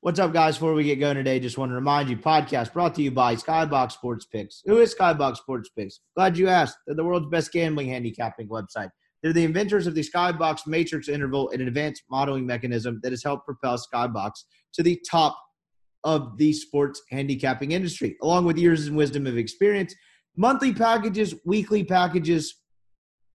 What's up, guys? Before we get going today, just want to remind you podcast brought to you by Skybox Sports Picks. Who is Skybox Sports Picks? Glad you asked. They're the world's best gambling handicapping website. They're the inventors of the Skybox Matrix Interval, an advanced modeling mechanism that has helped propel Skybox to the top of the sports handicapping industry, along with years and wisdom of experience. Monthly packages, weekly packages.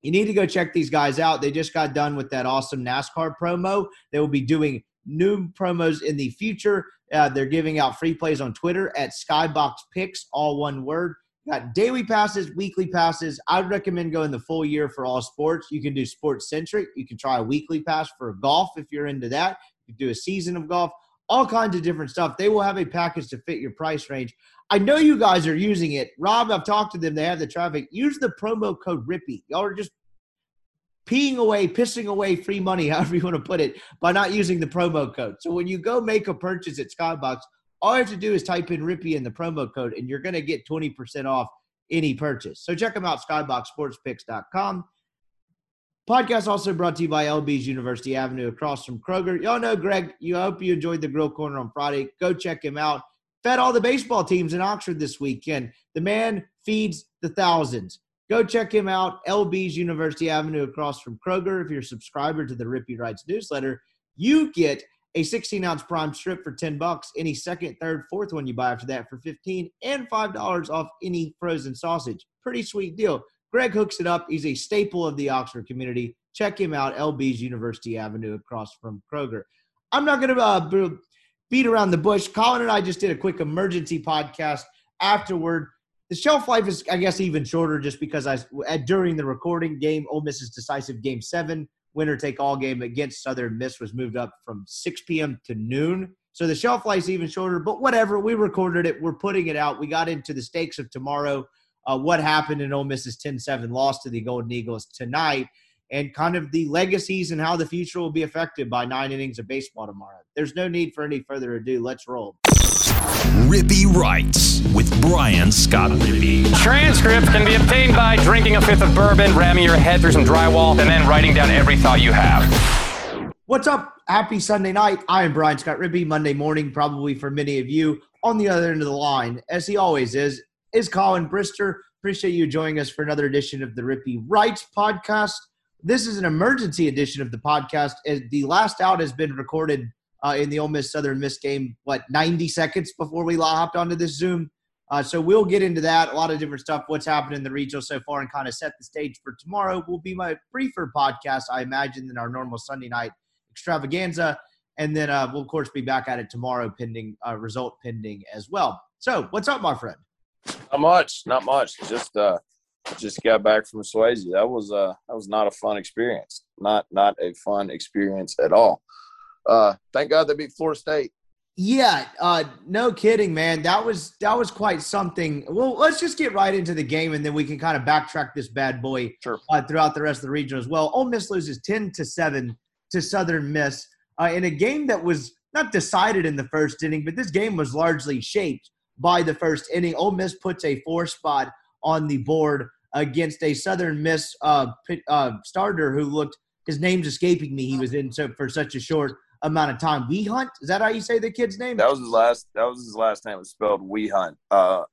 You need to go check these guys out. They just got done with that awesome NASCAR promo. They will be doing new promos in the future. Uh, they're giving out free plays on Twitter at Skybox Picks, all one word. Got daily passes, weekly passes. I'd recommend going the full year for all sports. You can do sports centric. You can try a weekly pass for golf if you're into that. You can do a season of golf, all kinds of different stuff. They will have a package to fit your price range. I know you guys are using it. Rob, I've talked to them. They have the traffic. Use the promo code RIPPY. Y'all are just peeing away, pissing away free money, however you want to put it, by not using the promo code. So when you go make a purchase at Skybox, all you have to do is type in Rippy in the promo code, and you're going to get 20% off any purchase. So check them out, skyboxsportspicks.com. Podcast also brought to you by LB's University Avenue across from Kroger. Y'all know Greg. You hope you enjoyed the Grill Corner on Friday. Go check him out. Fed all the baseball teams in Oxford this weekend. The man feeds the thousands. Go check him out. LB's University Avenue across from Kroger. If you're a subscriber to the Rippy Writes newsletter, you get a 16 ounce prime strip for 10 bucks. Any second, third, fourth one you buy after that for 15 and $5 off any frozen sausage. Pretty sweet deal. Greg hooks it up. He's a staple of the Oxford community. Check him out. LB's University Avenue across from Kroger. I'm not going to uh, beat around the bush. Colin and I just did a quick emergency podcast afterward the shelf life is, I guess, even shorter just because I at, during the recording game, Ole Miss's decisive game seven winner take all game against Southern Miss was moved up from 6 p.m. to noon. So the shelf life is even shorter, but whatever. We recorded it. We're putting it out. We got into the stakes of tomorrow. Uh, what happened in Ole Miss's 10-7 loss to the Golden Eagles tonight, and kind of the legacies and how the future will be affected by nine innings of baseball tomorrow. There's no need for any further ado. Let's roll. Rippy Writes with Brian Scott Rippy. Transcripts can be obtained by drinking a fifth of bourbon, ramming your head through some drywall, and then writing down every thought you have. What's up? Happy Sunday night. I am Brian Scott Rippy. Monday morning, probably for many of you. On the other end of the line, as he always is, is Colin Brister. Appreciate you joining us for another edition of the Rippy Writes podcast. This is an emergency edition of the podcast. As the last out has been recorded uh, in the Ole Miss Southern Miss game, what, 90 seconds before we hopped onto this Zoom. Uh, so we'll get into that, a lot of different stuff, what's happened in the regional so far, and kind of set the stage for tomorrow. Will be my briefer podcast, I imagine, than our normal Sunday night extravaganza. And then uh, we'll, of course, be back at it tomorrow, pending uh, result pending as well. So, what's up, my friend? Not much, not much. Just uh, just got back from Swayze. That was uh, that was not a fun experience. Not not a fun experience at all uh, thank God they beat Florida State. Yeah, uh, no kidding, man. That was that was quite something. Well, let's just get right into the game, and then we can kind of backtrack this bad boy sure. uh, throughout the rest of the region as well. Ole Miss loses ten to seven to Southern Miss uh, in a game that was not decided in the first inning, but this game was largely shaped by the first inning. Ole Miss puts a four spot on the board against a Southern Miss uh, uh, starter who looked. His name's escaping me. He was in so for such a short amount of time. Wehunt is that how you say the kid's name? That was his last. That was his last name. It was spelled Wehunt. Uh,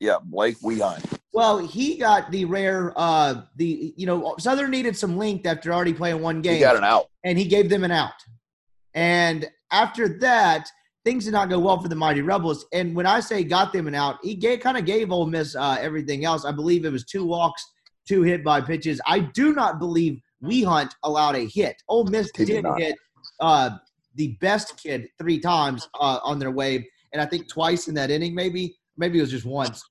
yeah, Blake Wehunt. Well, he got the rare. Uh, the you know Southern needed some length after already playing one game. He got an out, and he gave them an out. And after that, things did not go well for the Mighty Rebels. And when I say got them an out, he gave, kind of gave Ole Miss uh, everything else. I believe it was two walks, two hit by pitches. I do not believe Wehunt allowed a hit. Ole Miss did, did hit uh, the best kid three times uh, on their way, and I think twice in that inning, maybe maybe it was just once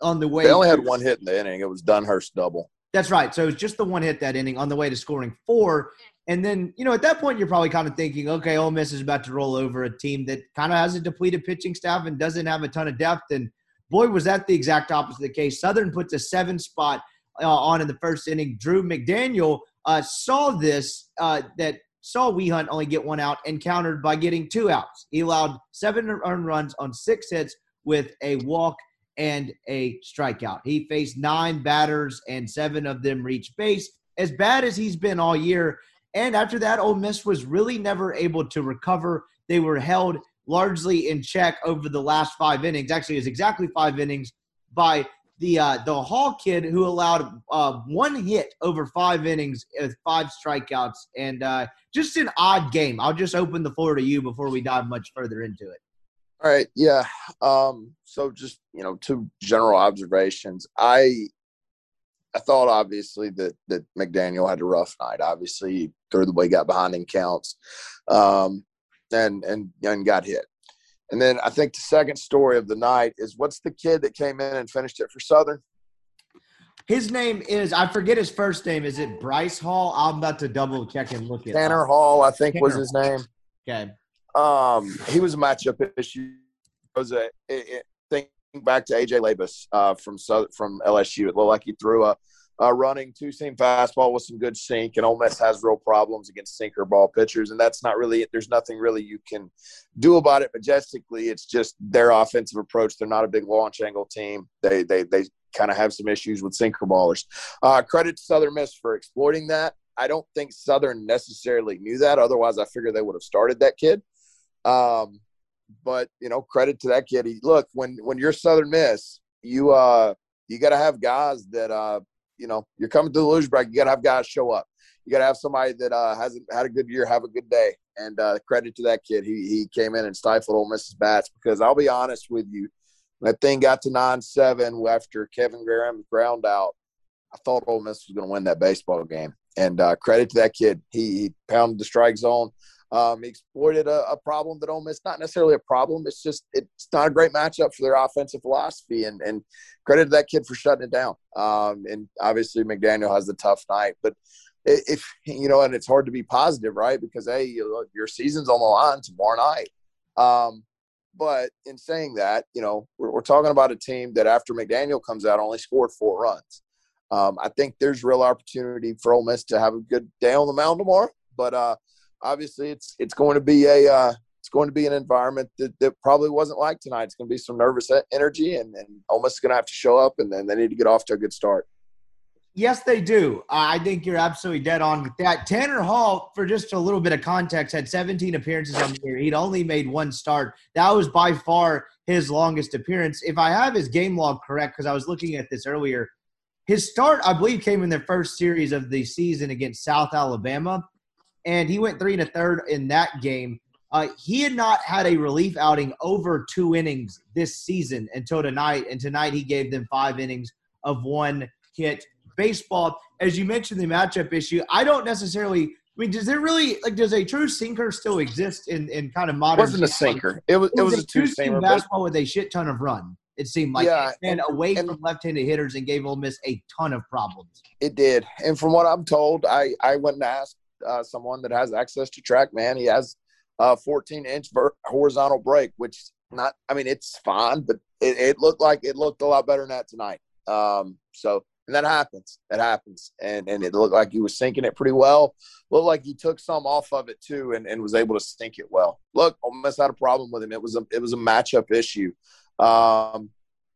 on the way. They only had one hit in the inning. It was Dunhurst double. That's right. So it was just the one hit that inning on the way to scoring four. And then, you know, at that point, you're probably kind of thinking, okay, Ole Miss is about to roll over a team that kind of has a depleted pitching staff and doesn't have a ton of depth. And boy, was that the exact opposite of the case. Southern puts a seven spot uh, on in the first inning. Drew McDaniel uh, saw this uh, that saw Wehunt only get one out and countered by getting two outs. He allowed seven earned runs on six hits with a walk and a strikeout. He faced nine batters and seven of them reached base. As bad as he's been all year. And after that, Ole Miss was really never able to recover. They were held largely in check over the last five innings. Actually, it's exactly five innings by the uh, the Hall kid who allowed uh, one hit over five innings with five strikeouts, and uh, just an odd game. I'll just open the floor to you before we dive much further into it. All right, yeah. Um, so just you know, two general observations. I I thought obviously that that McDaniel had a rough night. Obviously, threw the way got behind in counts, um, and and and got hit. And then I think the second story of the night is what's the kid that came in and finished it for Southern? His name is I forget his first name. Is it Bryce Hall? I'm about to double check and look at it. Tanner Hall, I think Tanner was his name. Okay. Um, he was a matchup issue. It was a it, it, think back to AJ Labas uh, from South, from LSU. It looked like he threw a, a running two seam fastball with some good sink, and Ole Miss has real problems against sinker ball pitchers, and that's not really. There's nothing really you can do about it. Majestically, it's just their offensive approach. They're not a big launch angle team. They they they kind of have some issues with sinker ballers. Uh, credit to Southern Miss for exploiting that. I don't think Southern necessarily knew that. Otherwise, I figure they would have started that kid. Um, but you know, credit to that kid. He, look, when when you're Southern Miss, you uh you got to have guys that uh you know you're coming to the luge break. You got to have guys show up. You got to have somebody that uh, hasn't had a good year have a good day. And uh, credit to that kid. He he came in and stifled Ole Miss's bats because I'll be honest with you, when that thing got to nine seven after Kevin Graham ground out. I thought Ole Miss was going to win that baseball game. And uh, credit to that kid. He, he pounded the strike zone. Um, exploited a, a, problem that Ole Miss not necessarily a problem. It's just it's not a great matchup for their offensive philosophy. And and credit to that kid for shutting it down. Um, and obviously McDaniel has the tough night, but if you know, and it's hard to be positive, right? Because hey, you your season's on the line tomorrow night. Um, but in saying that, you know, we're, we're, talking about a team that after McDaniel comes out only scored four runs. Um, I think there's real opportunity for Ole Miss to have a good day on the mound tomorrow. But uh, obviously it's it's going to be a uh, it's going to be an environment that, that probably wasn't like tonight. It's going to be some nervous energy, and, and almost going to have to show up, and then they need to get off to a good start. Yes, they do. I think you're absolutely dead on with that. Tanner Hall, for just a little bit of context, had 17 appearances on the year. He'd only made one start. That was by far his longest appearance. If I have his game log correct, because I was looking at this earlier, his start, I believe, came in the first series of the season against South Alabama and he went three and a third in that game. Uh, he had not had a relief outing over two innings this season until tonight, and tonight he gave them five innings of one hit baseball. As you mentioned, the matchup issue, I don't necessarily. I mean, does there really like does a true sinker still exist in, in kind of modern? It wasn't a sinker. It was it was, it was a two seam basketball with a shit ton of run. It seemed like yeah, and away and, from left-handed hitters and gave Ole Miss a ton of problems. It did, and from what I'm told, I I went and asked uh, someone that has access to TrackMan. He has a 14 inch horizontal break, which not, I mean, it's fine, but it, it, looked like it looked a lot better than that tonight. Um, so, and that happens. It happens. And, and it looked like he was sinking it pretty well. Looked like he took some off of it too and, and was able to sink it well. Look, almost had a problem with him. It was a, it was a matchup issue. Um,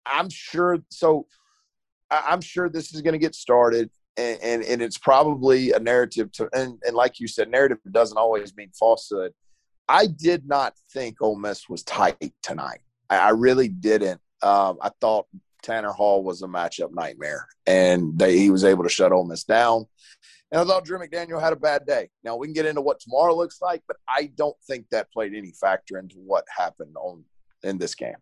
I'm sure. So, I'm sure this is going to get started and, and, and it's probably a narrative to and, and like you said, narrative doesn't always mean falsehood. I did not think Ole Miss was tight tonight. I, I really didn't. Um, I thought Tanner Hall was a matchup nightmare, and they, he was able to shut Ole Miss down. And I thought Drew McDaniel had a bad day. Now we can get into what tomorrow looks like, but I don't think that played any factor into what happened on in this game.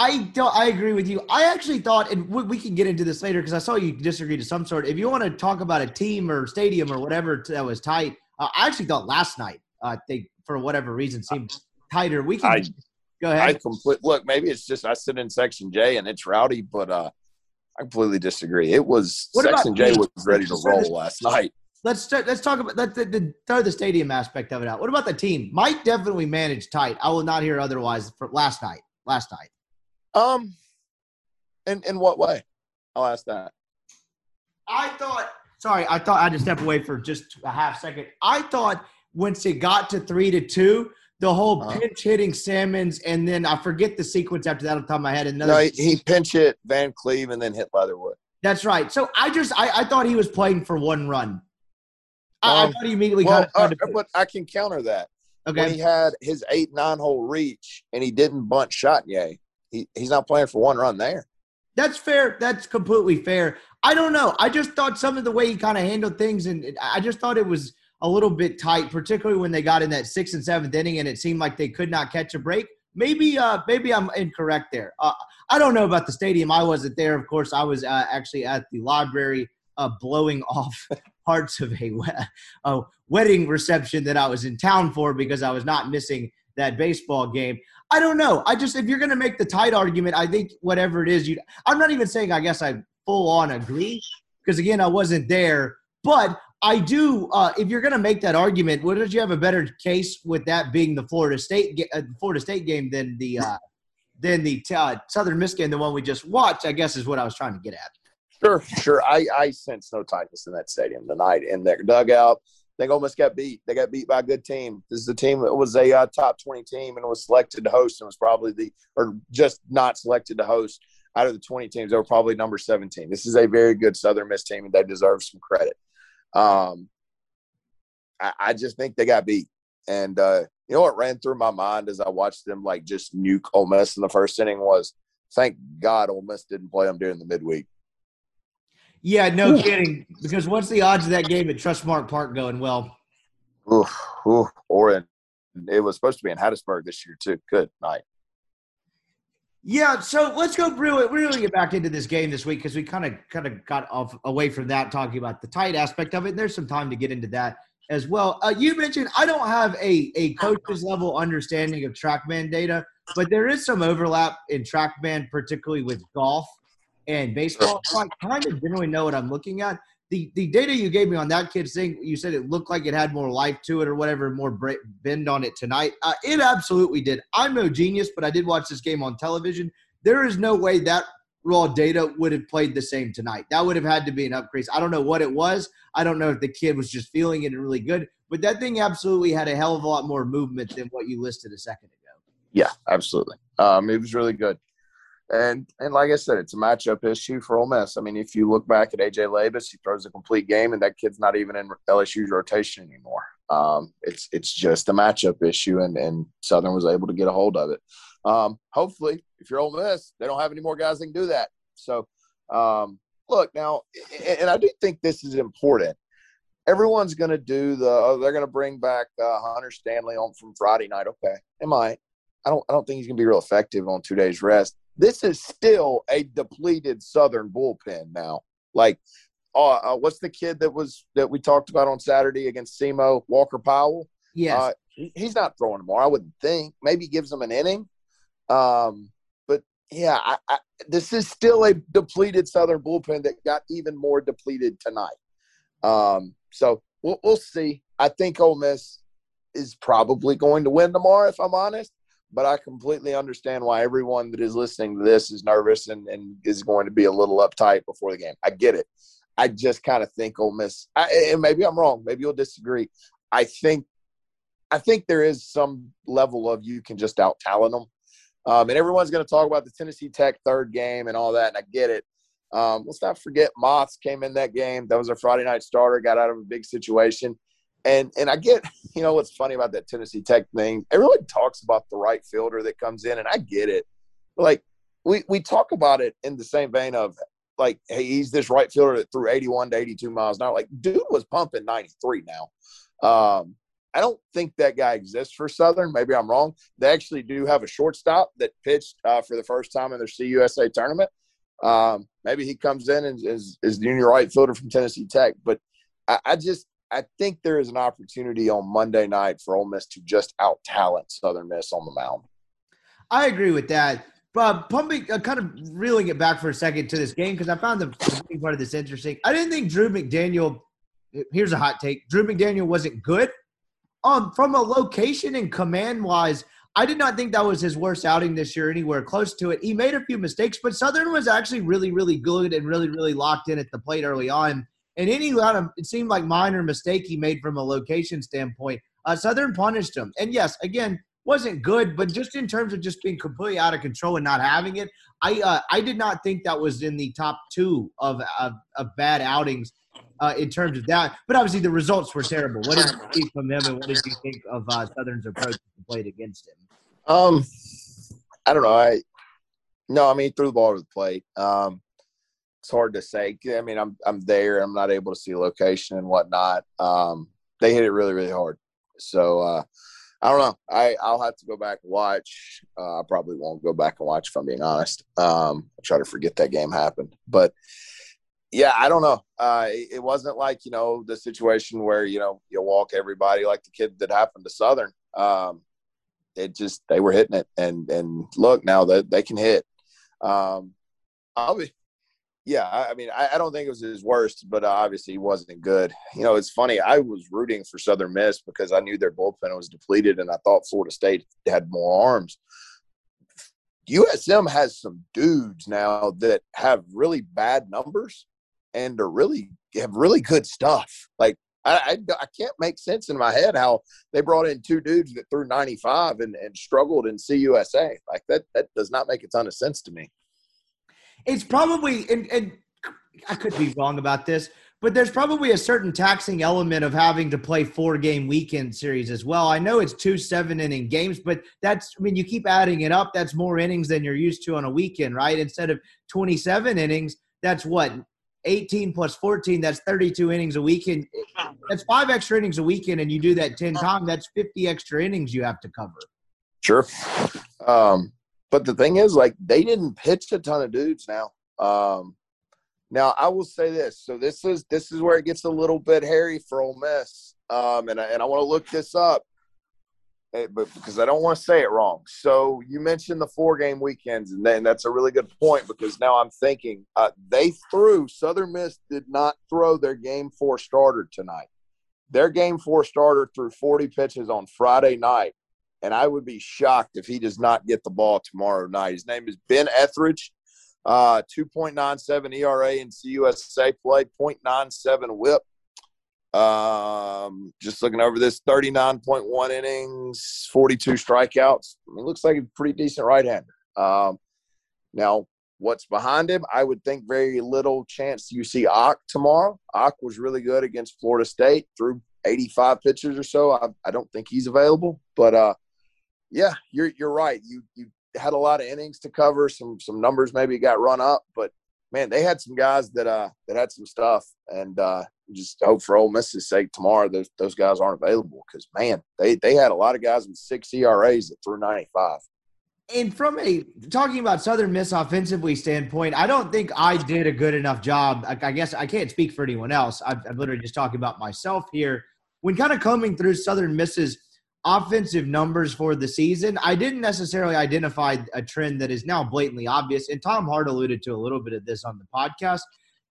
I don't. I agree with you. I actually thought, and we, we can get into this later because I saw you disagree to some sort. If you want to talk about a team or stadium or whatever that was tight, uh, I actually thought last night, uh, they for whatever reason seemed tighter. We can I, go ahead. I complete, look. Maybe it's just I sit in section J and it's rowdy, but uh, I completely disagree. It was what section J was ready to roll last night. Let's start, let's talk about let the, the throw the stadium aspect of it out. What about the team? Mike definitely managed tight. I will not hear otherwise for last night. Last night. Um, in in what way? I'll ask that. I thought. Sorry, I thought I had to step away for just a half second. I thought once it got to three to two, the whole uh-huh. pinch hitting Simmons, and then I forget the sequence after that off the top of my head. Another no, he, he pinch hit Van Cleve and then hit Leatherwood. That's right. So I just I, I thought he was playing for one run. I, um, I thought he immediately well, uh, but I can counter that. Okay. when he had his eight nine hole reach and he didn't bunt Chatagnier, he he's not playing for one run there. That's fair. That's completely fair. I don't know. I just thought some of the way he kind of handled things, and it- I just thought it was a little bit tight, particularly when they got in that sixth and seventh inning, and it seemed like they could not catch a break. Maybe, uh, maybe I'm incorrect there. Uh, I don't know about the stadium. I wasn't there. Of course, I was uh, actually at the library, uh, blowing off parts of a, a wedding reception that I was in town for because I was not missing that baseball game. I don't know. I just if you're going to make the tight argument, I think whatever it is, you. I'm not even saying I guess I full on agree because again I wasn't there, but I do. Uh, if you're going to make that argument, wouldn't you have a better case with that being the Florida State uh, Florida State game than the uh, than the uh, Southern Miss game, the one we just watched? I guess is what I was trying to get at. Sure, sure. I, I sense no tightness in that stadium tonight in their dugout. They almost got beat. They got beat by a good team. This is a team that was a uh, top 20 team and was selected to host and was probably the, or just not selected to host out of the 20 teams. They were probably number 17. This is a very good Southern Miss team and they deserve some credit. Um, I, I just think they got beat. And uh, you know what ran through my mind as I watched them like just nuke Ole Miss in the first inning was, thank God Ole Miss didn't play them during the midweek. Yeah, no kidding. Because what's the odds of that game at Trustmark Park going well? Oof, oof, or in, it was supposed to be in Hattiesburg this year too. Good night. Yeah, so let's go really, really get back into this game this week because we kind of kind of got off away from that talking about the tight aspect of it. And there's some time to get into that as well. Uh, you mentioned I don't have a a coach's level understanding of TrackMan data, but there is some overlap in TrackMan, particularly with golf and baseball. So I kind of generally know what I'm looking at. The the data you gave me on that kid's thing, you said it looked like it had more life to it or whatever, more bend on it tonight. Uh, it absolutely did. I'm no genius, but I did watch this game on television. There is no way that raw data would have played the same tonight. That would have had to be an upgrade. I don't know what it was. I don't know if the kid was just feeling it and really good, but that thing absolutely had a hell of a lot more movement than what you listed a second ago. Yeah, absolutely. Um, it was really good. And and like I said, it's a matchup issue for Ole Miss. I mean, if you look back at AJ Labas, he throws a complete game, and that kid's not even in LSU's rotation anymore. Um, it's it's just a matchup issue, and and Southern was able to get a hold of it. Um, hopefully, if you're Ole Miss, they don't have any more guys that can do that. So, um, look now, and I do think this is important. Everyone's going to do the. Oh, they're going to bring back uh, Hunter Stanley on from Friday night. Okay, they might. I don't. I don't think he's going to be real effective on two days rest. This is still a depleted Southern bullpen now. Like, uh, uh, what's the kid that was that we talked about on Saturday against SEMO, Walker Powell? Yes. Uh, he's not throwing more. I wouldn't think. Maybe gives him an inning. Um, but yeah, I, I, this is still a depleted Southern bullpen that got even more depleted tonight. Um, so we'll, we'll see. I think Ole Miss is probably going to win tomorrow, if I'm honest. But I completely understand why everyone that is listening to this is nervous and, and is going to be a little uptight before the game. I get it. I just kind of think Ole Miss, I, and maybe I'm wrong. Maybe you'll disagree. I think I think there is some level of you can just out talent them. Um, and everyone's going to talk about the Tennessee Tech third game and all that, and I get it. Um, let's not forget Moths came in that game. That was a Friday night starter, got out of a big situation. And and I get, you know, what's funny about that Tennessee Tech thing? Everyone talks about the right fielder that comes in, and I get it. Like we we talk about it in the same vein of like, hey, he's this right fielder that threw 81 to 82 miles an hour. Like, dude was pumping 93 now. Um, I don't think that guy exists for Southern. Maybe I'm wrong. They actually do have a shortstop that pitched uh, for the first time in their CUSA tournament. Um, maybe he comes in and is, is the junior right fielder from Tennessee Tech. But I, I just I think there is an opportunity on Monday night for Ole Miss to just out talent Southern Miss on the mound. I agree with that. But pumping, uh, kind of reeling it back for a second to this game because I found the, the part of this interesting. I didn't think Drew McDaniel. Here's a hot take: Drew McDaniel wasn't good. Um, from a location and command wise, I did not think that was his worst outing this year, anywhere close to it. He made a few mistakes, but Southern was actually really, really good and really, really locked in at the plate early on. And any kind of it seemed like minor mistake he made from a location standpoint, uh, Southern punished him. And yes, again, wasn't good, but just in terms of just being completely out of control and not having it, I uh, I did not think that was in the top two of of, of bad outings uh, in terms of that. But obviously, the results were terrible. What did you see from him, and what did you think of uh, Southern's approach to played against him? Um, I don't know. I no, I mean, he threw the ball to the plate. Um, it's hard to say. I mean, I'm I'm there. I'm not able to see location and whatnot. Um, they hit it really, really hard. So uh, I don't know. I I'll have to go back and watch. Uh, I probably won't go back and watch if I'm being honest. Um, I try to forget that game happened, but yeah, I don't know. Uh, it, wasn't like you know the situation where you know you walk everybody like the kid that happened to Southern. Um, it just they were hitting it, and and look now that they can hit. Um, I'll be, yeah. I, mean, I, I, don't think it was his worst, but uh, obviously he wasn't good. You know, it's funny. I was rooting for Southern Miss because I knew their bullpen was depleted, and I thought Florida State had more arms. USM has some dudes now that have really bad numbers and are really have really good stuff. Like I, I, I, can't make sense in my head how they brought in two dudes that threw 95 and, and struggled in CUSA. Like that, that does not make a ton of sense to me. It's probably, and, and I could be wrong about this, but there's probably a certain taxing element of having to play four game weekend series as well. I know it's two seven inning games, but that's, I mean, you keep adding it up. That's more innings than you're used to on a weekend, right? Instead of 27 innings, that's what 18 plus 14, that's 32 innings a weekend. That's five extra innings a weekend, and you do that 10 times, that's 50 extra innings you have to cover. Sure. Um, but the thing is, like, they didn't pitch a ton of dudes now. Um, now I will say this. So this is this is where it gets a little bit hairy for Ole Miss. Um, and I, and I want to look this up. Eh, but because I don't want to say it wrong. So you mentioned the four game weekends, and then that's a really good point because now I'm thinking uh, they threw Southern Miss did not throw their game four starter tonight. Their game four starter threw 40 pitches on Friday night, and I would be shocked if he does not get the ball tomorrow night. His name is Ben Etheridge. Uh, 2.97 ERA in CUSA play, 0.97 whip. Um, just looking over this 39.1 innings, 42 strikeouts. I mean, looks like a pretty decent right hander. Um, now, what's behind him? I would think very little chance you see Ock tomorrow. Ock was really good against Florida State, threw 85 pitches or so. I, I don't think he's available, but uh, yeah, you're you're right. You you had a lot of innings to cover. Some some numbers maybe got run up, but man, they had some guys that uh that had some stuff, and uh, just hope for Ole Miss's sake tomorrow those those guys aren't available because man, they they had a lot of guys with six ERAs that threw ninety five. And from a talking about Southern Miss offensively standpoint, I don't think I did a good enough job. I, I guess I can't speak for anyone else. I'm, I'm literally just talking about myself here. When kind of combing through Southern Miss's offensive numbers for the season, I didn't necessarily identify a trend that is now blatantly obvious. And Tom Hart alluded to a little bit of this on the podcast.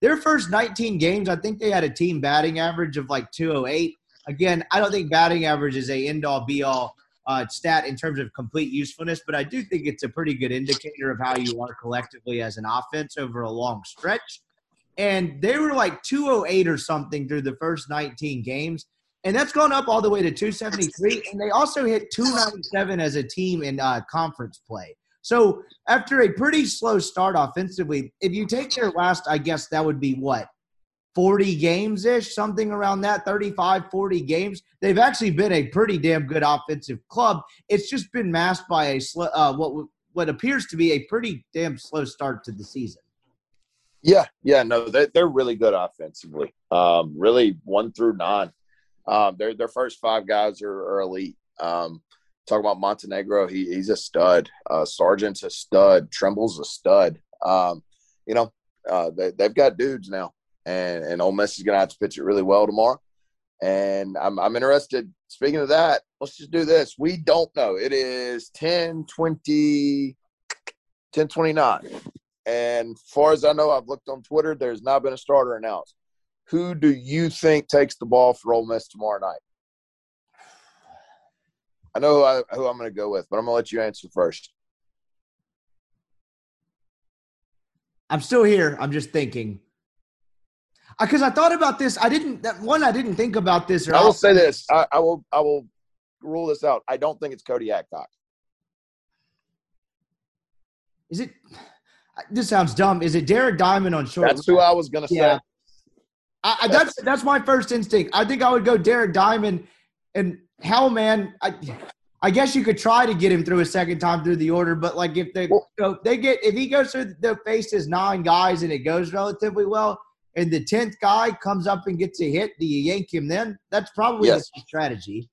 Their first 19 games, I think they had a team batting average of like 208. Again, I don't think batting average is a end all be all uh, stat in terms of complete usefulness, but I do think it's a pretty good indicator of how you are collectively as an offense over a long stretch. And they were like 208 or something through the first 19 games and that's gone up all the way to 273. And they also hit 297 as a team in uh, conference play. So after a pretty slow start offensively, if you take their last, I guess that would be what 40 games ish, something around that 35, 40 games. They've actually been a pretty damn good offensive club. It's just been masked by a slow, uh, what what appears to be a pretty damn slow start to the season. Yeah, yeah, no, they're, they're really good offensively. Um, really one through nine. Um, their their first five guys are, are elite. Um, talk about Montenegro, he, he's a stud. Uh, Sargent's a stud. Trimble's a stud. Um, you know, uh, they, they've got dudes now, and and Ole Miss is going to have to pitch it really well tomorrow. And I'm I'm interested. Speaking of that, let's just do this. We don't know. It is 10 20, 10 29. And far as I know, I've looked on Twitter, there's not been a starter announced. Who do you think takes the ball for Ole Miss tomorrow night? I know who, I, who I'm going to go with, but I'm going to let you answer first. I'm still here. I'm just thinking. Because uh, I thought about this. I didn't. That one, I didn't think about this. I will say this. I, I will. I will rule this out. I don't think it's Cody Adcock. Is it? This sounds dumb. Is it Derek Diamond on short? That's who I was going to Yeah. say. I, that's that's my first instinct. I think I would go Derek Diamond, and hell, man, I, I guess you could try to get him through a second time through the order, but like if they Well- so they get if he goes through the faces nine guys and it goes relatively well, and the tenth guy comes up and gets a hit, do you yank him then? That's probably Yes. the strategy.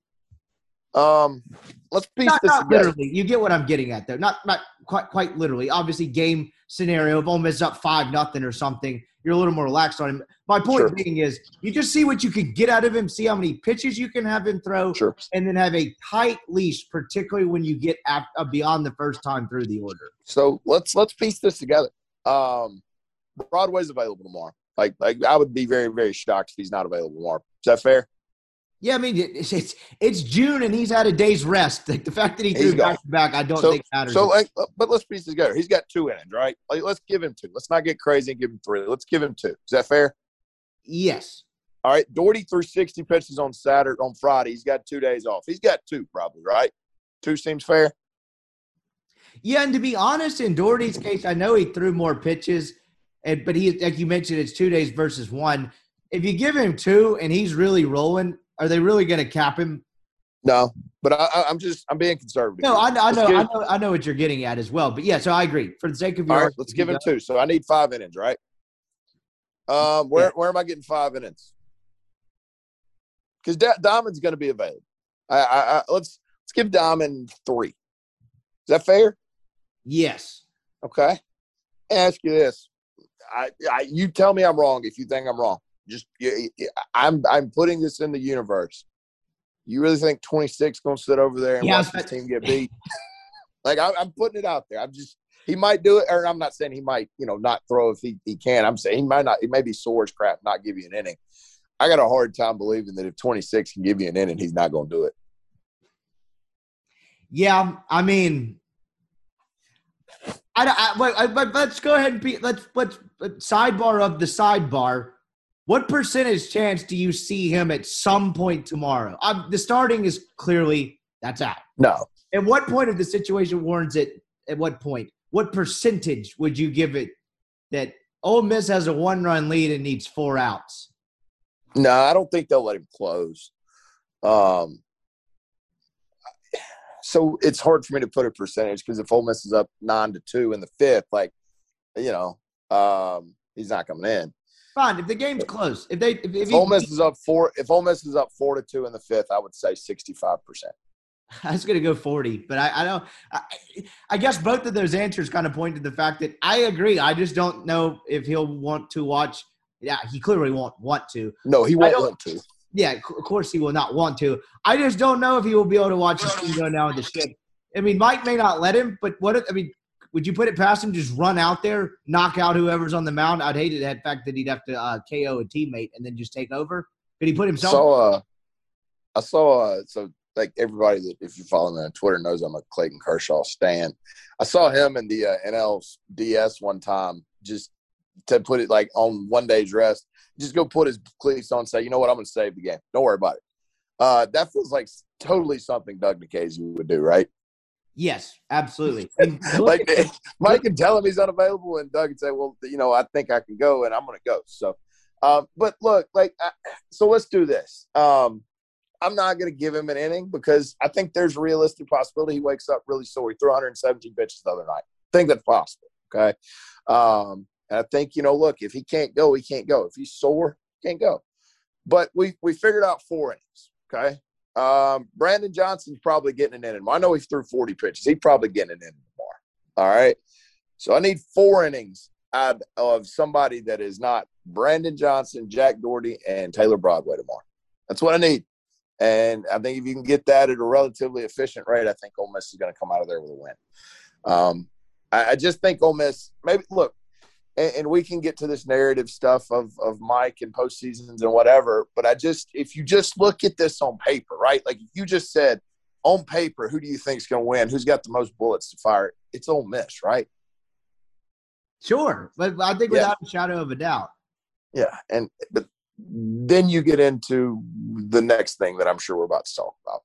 Um, let's piece Not, this not together. literally. You get what I'm getting at, though. Not not quite quite literally. Obviously, game scenario if Ole Miss up five nothing or something, you're a little more relaxed on him. My point Sure. being is, you just see what you can get out of him, see how many pitches you can have him throw, Sure. and then have a tight leash, particularly when you get at, uh, beyond the first time through the order. So let's let's piece this together. Um, Broadway's available tomorrow. Like like I would be very very shocked if he's not available tomorrow. Is that fair? Yeah, I mean it's it's, it's June and he's had a day's rest. Like the fact that he threw back to back, I don't So- think matters. So like, uh, but let's piece together. He's got two innings, right? Like let's give him two. Let's not get crazy and give him three. Let's give him two. Is that fair? yes, All right. Dougherty threw 60 pitches on Saturday on Friday. He's got two days off. He's got two probably, right? Two seems fair. Yeah, and to be honest, in Dougherty's case, I know he threw more pitches, and but he, like you mentioned, it's two days versus one. If you give him two and he's really rolling, are they really going to cap him? No, but I, I, I'm just I'm being conservative. No, I, I know, give- I know, I know what you're getting at as well. But yeah, so I agree. For the sake of your, All right, let's give him two. So I need five innings, right? Um, where Yeah. where am I getting five innings? Because da- Diamond's going to be available. I, I, I let's let's give Diamond three. Is that fair? Yes, Okay. Ask you this. I, I you tell me I'm wrong if you think I'm wrong. Just I'm I'm putting this in the universe. You really think 26 going to sit over there and Yeah, watch his team get beat? like I, I'm putting it out there. I'm just he might do it, or I'm not saying he might you know not throw if he, he can. I'm saying he might not. He may be sore as crap, not give you an inning. I got a hard time believing that if 26 can give you an inning, he's not going to do it. yeah. Um, I mean, I, I, I- but let's go ahead and be, let's let's sidebar of the sidebar. What percentage chance do you see him at some point tomorrow? Um, the starting is clearly that's out. No, At what point of the situation warrants it? At what point? What percentage would you give it that Ole Miss has a one-run lead and needs four outs? No, I don't think they'll let him close. Um, so it's hard for me to put a percentage because if Ole Miss is up nine to two in the fifth, like you know, um, he's not coming in. Fine, if the game's close, if they if, if If Ole Miss is up four, if Ole Miss is up four to two in the fifth, I would say sixty-five percent. I was going to go forty, but I, I don't. I, I guess both of those answers kind of point to the fact that I agree. I just don't know if he'll want to watch. Yeah, he clearly won't want to. No, he won't want to. Yeah, of course he will not want to. I just don't know if he will be able to watch his team go down with the ship. I mean, Mike may not let him, but what? if- I mean, would you put it past him? Just run out there, knock out whoever's on the mound. I'd hate it the fact that he'd have to uh, KO a teammate and then just take over. Could he put himself? So, uh, I saw uh, so like everybody that if you follow me on Twitter knows I'm a Clayton Kershaw stan. I saw him in the uh, NLDS one time just to put it like on one day's rest. Just go put his cleats on, say, you know what, I'm going to save the game. Don't worry about it. Uh, that feels like totally something Doug Nikhazy would do, right? Yes, absolutely. Like Mike can tell him he's unavailable, and Doug can say, "Well, you know, I think I can go, and I'm going to go." So, um, but look, like, I, so let's do this. Um, I'm not going to give him an inning because I think there's a realistic possibility he wakes up really sore. He threw 117 pitches the other night. I think that's possible. Okay, um, and I think you know, look, if he can't go, he can't go. If he's sore, he can't go. But we we figured out four innings. Okay. Um, Brandon Johnson's probably getting an inning. I know he threw 40 pitches. He's probably getting an inning tomorrow. All right. So I need four innings out of somebody that is not Brandon Johnson, Jack Dougherty, and Taylor Broadway tomorrow. That's what I need. And I think if you can get that at a relatively efficient rate, I think Ole Miss is going to come out of there with a win. Um, I, I just think Ole Miss, maybe look, and, and we can get to this narrative stuff of of Mike and postseasons and whatever. But I just, if you just look at this on paper, right? Like if you just said on paper, who do you think is going to win? Who's got the most bullets to fire? It's Ole Miss, right? sure, but I think Yeah. without a shadow of a doubt. Yeah, and but then you get into the next thing that I'm sure we're about to talk about.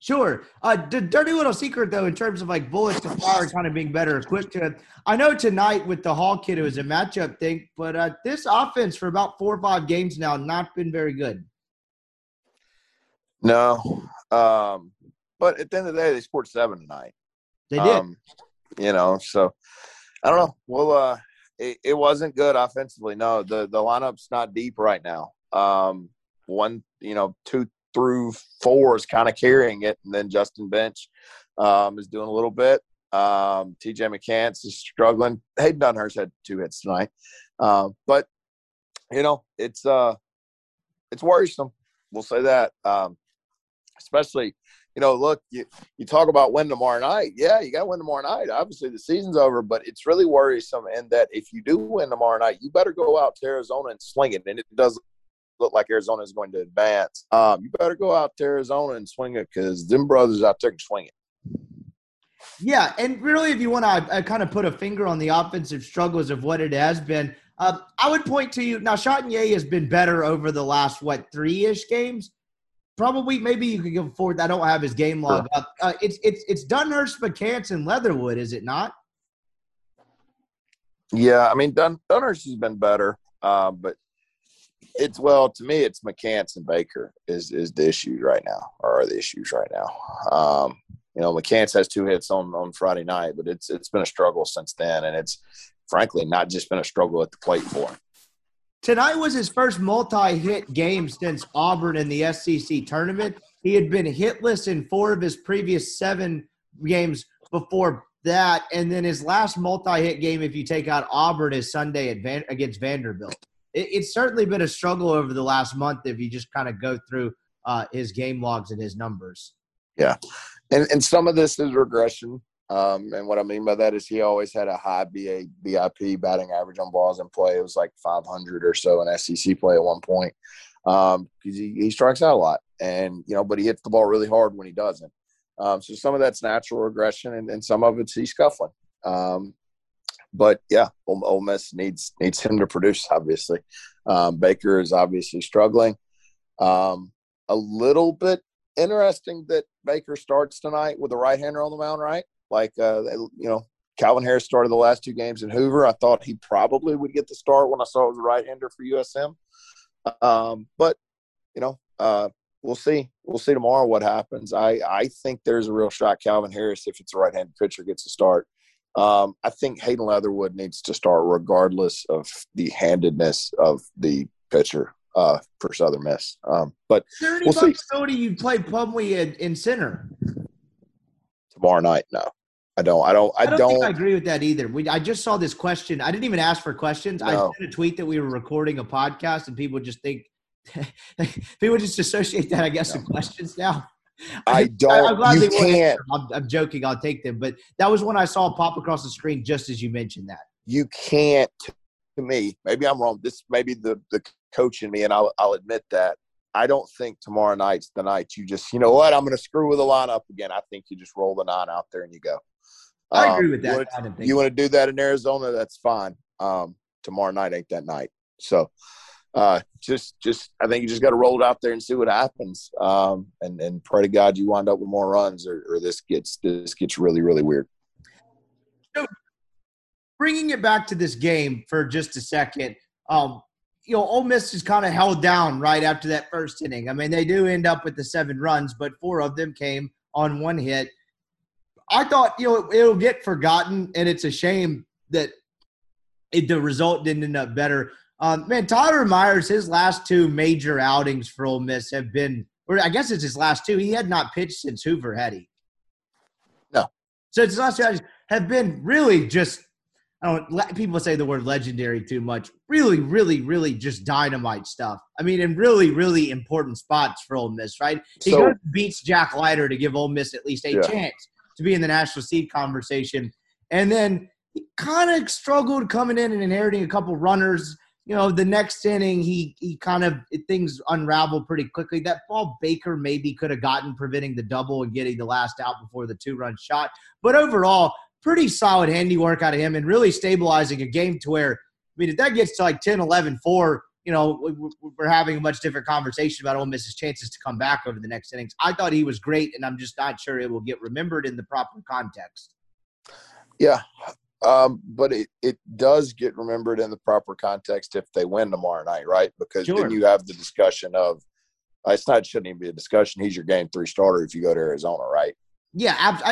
Sure. Uh, the dirty little secret, though, in terms of like bullets to fire kind of being better equipped to I know tonight with the Hall kid, it was a matchup thing, but uh, this offense for about four or five games now not been very good. No. Um, but at the end of the day, they scored seven tonight. They did. Um, you know, so I don't know. Well, uh, it, it, wasn't good offensively. No, the the lineup's not deep right now. Um, one, you know, two through four is kind of carrying it, and then Justin Bench um, is doing a little bit. Um, TJ McCants is struggling. Hayden Dunhurst had two hits tonight, uh, but you know it's uh it's worrisome. We'll say that, um, especially you know, look, you, you talk about win tomorrow night. Yeah, you got to win tomorrow night. Obviously, the season's over, but it's really worrisome in that if you do win tomorrow night, you better go out to Arizona and swing it. And it does look like Arizona is going to advance. Um, you better go out to Arizona and swing it because them brothers out there can swing it. Yeah, and really, if you want to kind of put a finger on the offensive struggles of what it has been, uh, I would point to you now. Chatagnier has been better over the last what three ish games. Probably, maybe you could give forward. I don't have his game log sure. up. Uh, it's it's it's Dunhurst, McCants, and Leatherwood, is it not? Yeah, I mean Dun, Dunhurst has been better, uh, but it's well to me it's McCants and Baker is is the issue right now, or are the issues right now. Um, you know, McCants has two hits on on Friday night, but it's it's been a struggle since then, and it's frankly not just been a struggle at the plate for him. Tonight was his first multi-hit game since Auburn in the SEC tournament. He had been hitless in four of his previous seven games before that, and then his last multi-hit game, if you take out Auburn, is Sunday Van- against Vanderbilt. It, it's certainly been a struggle over the last month if you just kind of go through uh, his game logs and his numbers. Yeah, and and some of this is regression. Um, and what I mean by that is he always had a high BA, BIP batting average on balls in play. It was like 500 or so in SEC play at one point because um, he, he strikes out a lot. And, you know, but he hits the ball really hard when he doesn't. Um, so some of that's natural regression and, and some of it's he's scuffling. Um, but yeah, Ole, Ole, Miss needs needs him to produce. Obviously, um, Baker is obviously struggling. Um, a little bit interesting that Baker starts tonight with a right hander on the mound, right? Like, uh, you know, Calvin Harris started the last two games in Hoover. I thought he probably would get the start when I saw it was a right hander for USM. Um, but, you know, uh, we'll see. We'll see tomorrow what happens. I, I think there's a real shot Calvin Harris, if it's a right handed pitcher, gets a start. Um, I think Hayden Leatherwood needs to start regardless of the handedness of the pitcher uh, for Southern Miss. Um, but 30 we'll bucks see. you play Plumlee in, in center tomorrow night. No, I don't. I don't. I, I don't, don't I agree with that either. We, I just saw this question. I didn't even ask for questions. No. I sent a tweet that we were recording a podcast, and people just think people just associate that, I guess, no. with questions now. I don't. I, you can't. I'm, I'm, joking. I'll take them, but that was when I saw pop across the screen, just as you mentioned that. You can't. To me, maybe I'm wrong. This maybe the the coach in me, and I'll I'll admit that. I don't think tomorrow night's the night you just, you know what, I'm going to screw with the lineup again. I think you just roll the nine out there and you go. I agree with that. Um, you want to do that in Arizona? That's fine. Um, tomorrow night ain't that night. So, uh, just, just, I think you just got to roll it out there and see what happens. Um, and, and pray to God you wind up with more runs or, or this gets, this gets really, really weird. So, bringing it back to this game for just a second, um, you know, Ole Miss is kind of held down right after that first inning. I mean, they do end up with the seven runs, but four of them came on one hit. I thought, you know, it, will get forgotten, and it's a shame that it, the result didn't end up better. Um, man, Tyler Myers, his last two major outings for Ole Miss have been, or I guess it's his last two. He had not pitched since Hoover, had he? No. So his last two have been really just I don't let people say the word legendary too much. Really, really, really just dynamite stuff. I mean, in really, really important spots for Ole Miss, right? He so, beats Jack Leiter to give Ole Miss at least a yeah. chance to be in the national seed conversation. And then he kind of struggled coming in and inheriting a couple runners. You know, the next inning, he he kind of things unraveled pretty quickly. That ball Baker maybe could have gotten, preventing the double and getting the last out before the two run shot. But overall, pretty solid handiwork out of him and really stabilizing a game to where, I mean, if that gets to like 10, 11, 4, you know, we- we're having a much different conversation about Ole Miss's chances to come back over the next innings. I thought he was great, and I'm just not sure it will get remembered in the proper context. Yeah. Um, but it, it does get remembered in the proper context if they win tomorrow night, right? Because Sure. then you have the discussion of uh, it's not shouldn't even be a discussion. He's your game three starter if you go to Arizona, right? Yeah, ab-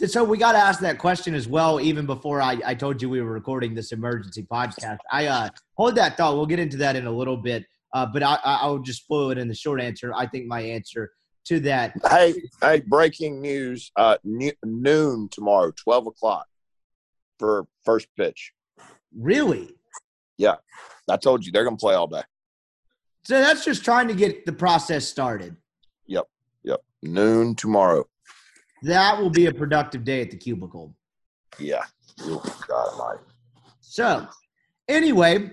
I, so we got to ask that question as well. Even before I, I told you we were recording this emergency podcast, I uh, hold that thought. We'll get into that in a little bit, uh, but I, I, I'll just spoil it in the short answer. I think my answer to that. Hey, hey, breaking news. Uh, noon tomorrow, twelve o'clock for first pitch. Really? Yeah. I told you they're gonna play all day. So that's just trying to get the process started. Yep, Yep. noon tomorrow. That will be a productive day at the cubicle. Yeah. Oh, God Almighty. So, anyway,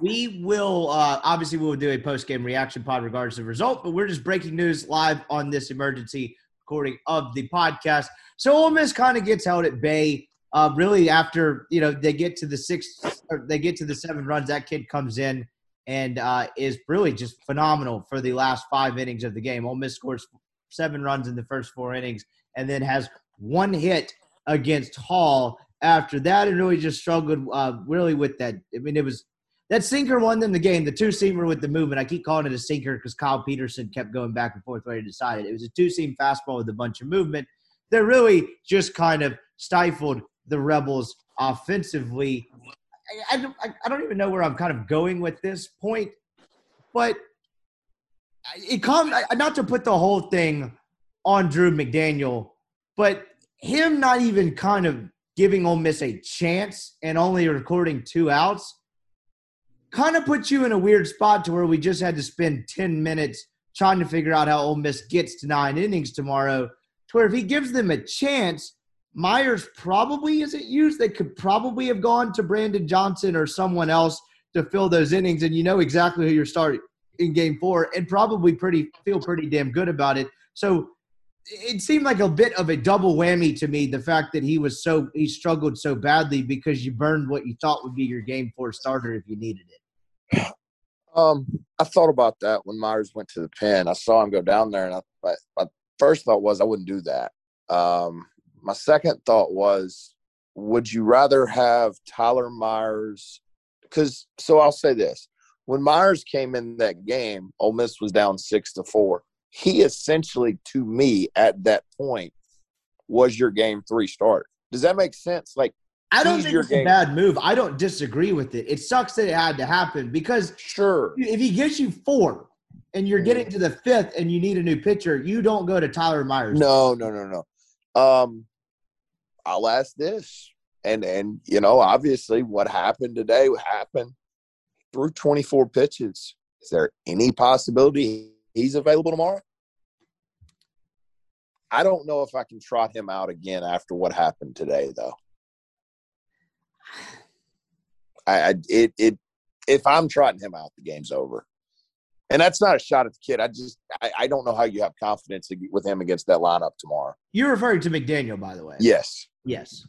we will uh, obviously we will do a post game reaction pod regardless of result, but we're just breaking news live on this emergency recording of the podcast. So Ole Miss kind of gets held at bay. Uh, really, after you know they get to the six, they get to the seven runs, that kid comes in and uh, is really just phenomenal for the last five innings of the game. Ole Miss scores seven runs in the first four innings, and then has one hit against Hall after that, and really just struggled uh, really with that. I mean, it was that sinker won them the game. The two seamer with the movement. I keep calling it a sinker because Kyle Peterson kept going back and forth where he decided it was a two seam fastball with a bunch of movement. They're really just kind of stifled the Rebels offensively. I, I, I don't even know where I'm kind of going with this point, but it comes not to put the whole thing on Drew McDaniel, but him not even kind of giving Ole Miss a chance and only recording two outs kind of puts you in a weird spot to where we just had to spend 10 minutes trying to figure out how Ole Miss gets to nine innings tomorrow. To where if he gives them a chance, Myers probably isn't used. They could probably have gone to Brandon Johnson or someone else to fill those innings, and you know exactly who you're starting in game four, and probably pretty feel pretty damn good about it. So it seemed like a bit of a double whammy to me. The fact that he was so he struggled so badly because you burned what you thought would be your game four starter if you needed it. Um, I thought about that when Myers went to the pen. I saw him go down there, and I, my, my first thought was I wouldn't do that. Um, my second thought was, would you rather have Tyler Myers? Because so I'll say this: when Myers came in that game, Ole Miss was down six to four. He essentially, to me, at that point, was your game three starter. Does that make sense? Like, I don't think it's a bad move. I don't disagree with it. It sucks that it had to happen because sure, if he gets you four and you're getting to the fifth and you need a new pitcher, you don't go to Tyler Myers. No, no, no, no. Um, I'll ask this, and and you know, obviously, what happened today happened through 24 pitches. Is there any possibility he's available tomorrow? I don't know if I can trot him out again after what happened today, though. I, I it it if I'm trotting him out, the game's over. And that's not a shot at the kid. I just I, I don't know how you have confidence with him against that lineup tomorrow. You're referring to McDaniel, by the way. Yes. Yes.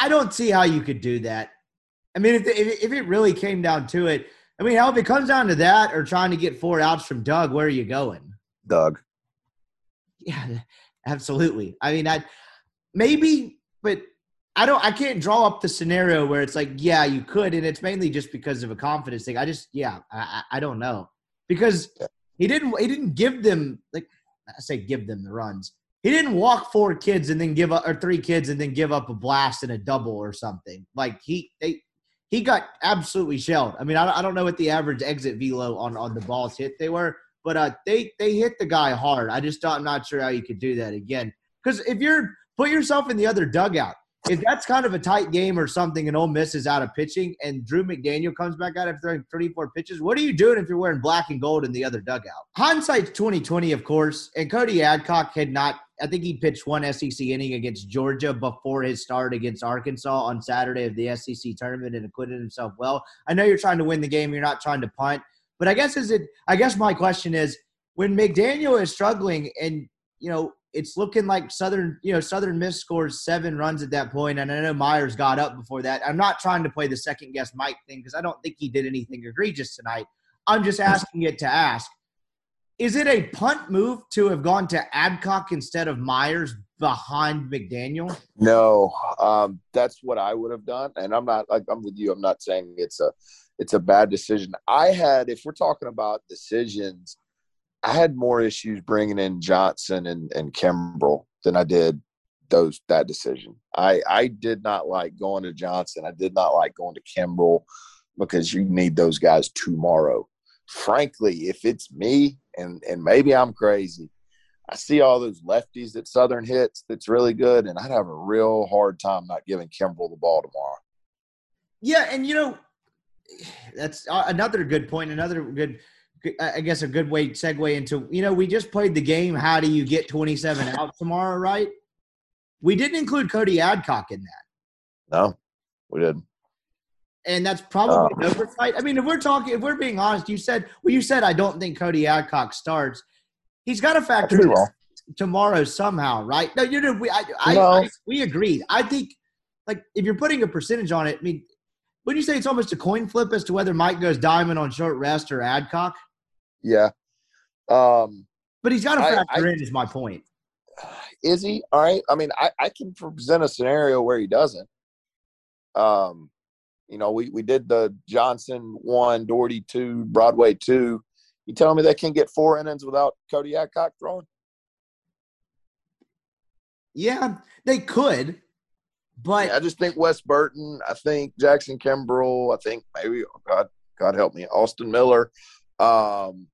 I, don't see how you could do that. I mean, if, if, if it really came down to it, I mean, hell, if it comes down to that or trying to get four outs from Doug, where are you going? Doug. Yeah, absolutely. I mean, I maybe, but I don't. I can't draw up the scenario where it's like, yeah, you could, and it's mainly just because of a confidence thing. I just, yeah, I I don't know because he didn't. He didn't give them like I say, give them the runs. He didn't walk four kids and then give up, or three kids and then give up a blast and a double or something. Like he, they, he got absolutely shelled. I mean, I, don't- I don't know what the average exit velo on on the balls hit they were, but uh, they they hit the guy hard. I just don't, I'm not sure how you could do that again. Because if you're put yourself in the other dugout, if that's kind of a tight game or something, and Ole Miss is out of pitching, and Drew McDaniel comes back out after throwing 34 pitches, what are you doing if you're wearing black and gold in the other dugout? Hindsight's 2020, of course, and Cody Adcock had not. I think he pitched one SEC inning against Georgia before his start against Arkansas on Saturday of the SEC tournament and acquitted himself well. I know you're trying to win the game, you're not trying to punt, but I guess is it? I guess my question is when McDaniel is struggling, and you know it's looking like Southern, you know, Southern Miss scores seven runs at that point, and I know Myers got up before that. I'm not trying to play the second guess Mike thing because I don't think he did anything egregious tonight. I'm just asking it to ask: Is it a punt move to have gone to Adcock instead of Myers behind McDaniel? No, um, that's what I would have done, and I'm not like I'm with you. I'm not saying it's a it's a bad decision. I had, if we're talking about decisions, I had more issues bringing in Johnson and, and Kimbrel than I did those that decision. I I did not like going to Johnson. I did not like going to Kimbrel because you need those guys tomorrow. Frankly, if it's me and and maybe I'm crazy, I see all those lefties that Southern hits that's really good, and I'd have a real hard time not giving Kimbrel the ball tomorrow. Yeah, and you know that's another good point. Another good, I guess, a good way segue into. You know, we just played the game. How do you get twenty seven out tomorrow? Right. We didn't include Cody Adcock in that. No, we didn't. And that's probably uh. an oversight. I mean, if we're talking, if we're being honest, you said, well, you said I don't think Cody Adcock starts. He's got to factor in tomorrow somehow, right? No, you know, we, I, I, no. I, we agreed. I think, like, if you're putting a percentage on it, I mean, would you say it's almost a coin flip as to whether Mike goes diamond on short rest or Adcock? Yeah. Um, but he's got to factor I, I, in, is my point. Is he? All right. I mean, I, I can present a scenario where he doesn't. Um, you know, we, we did the Johnson one, Dougherty two, Broadway two. You telling me they can get four innings without Cody Adcock throwing? Yeah, they could. But yeah, I just think Wes Burton, I think Jackson Kimbrel, I think maybe oh God, God help me, Austin Miller. Um,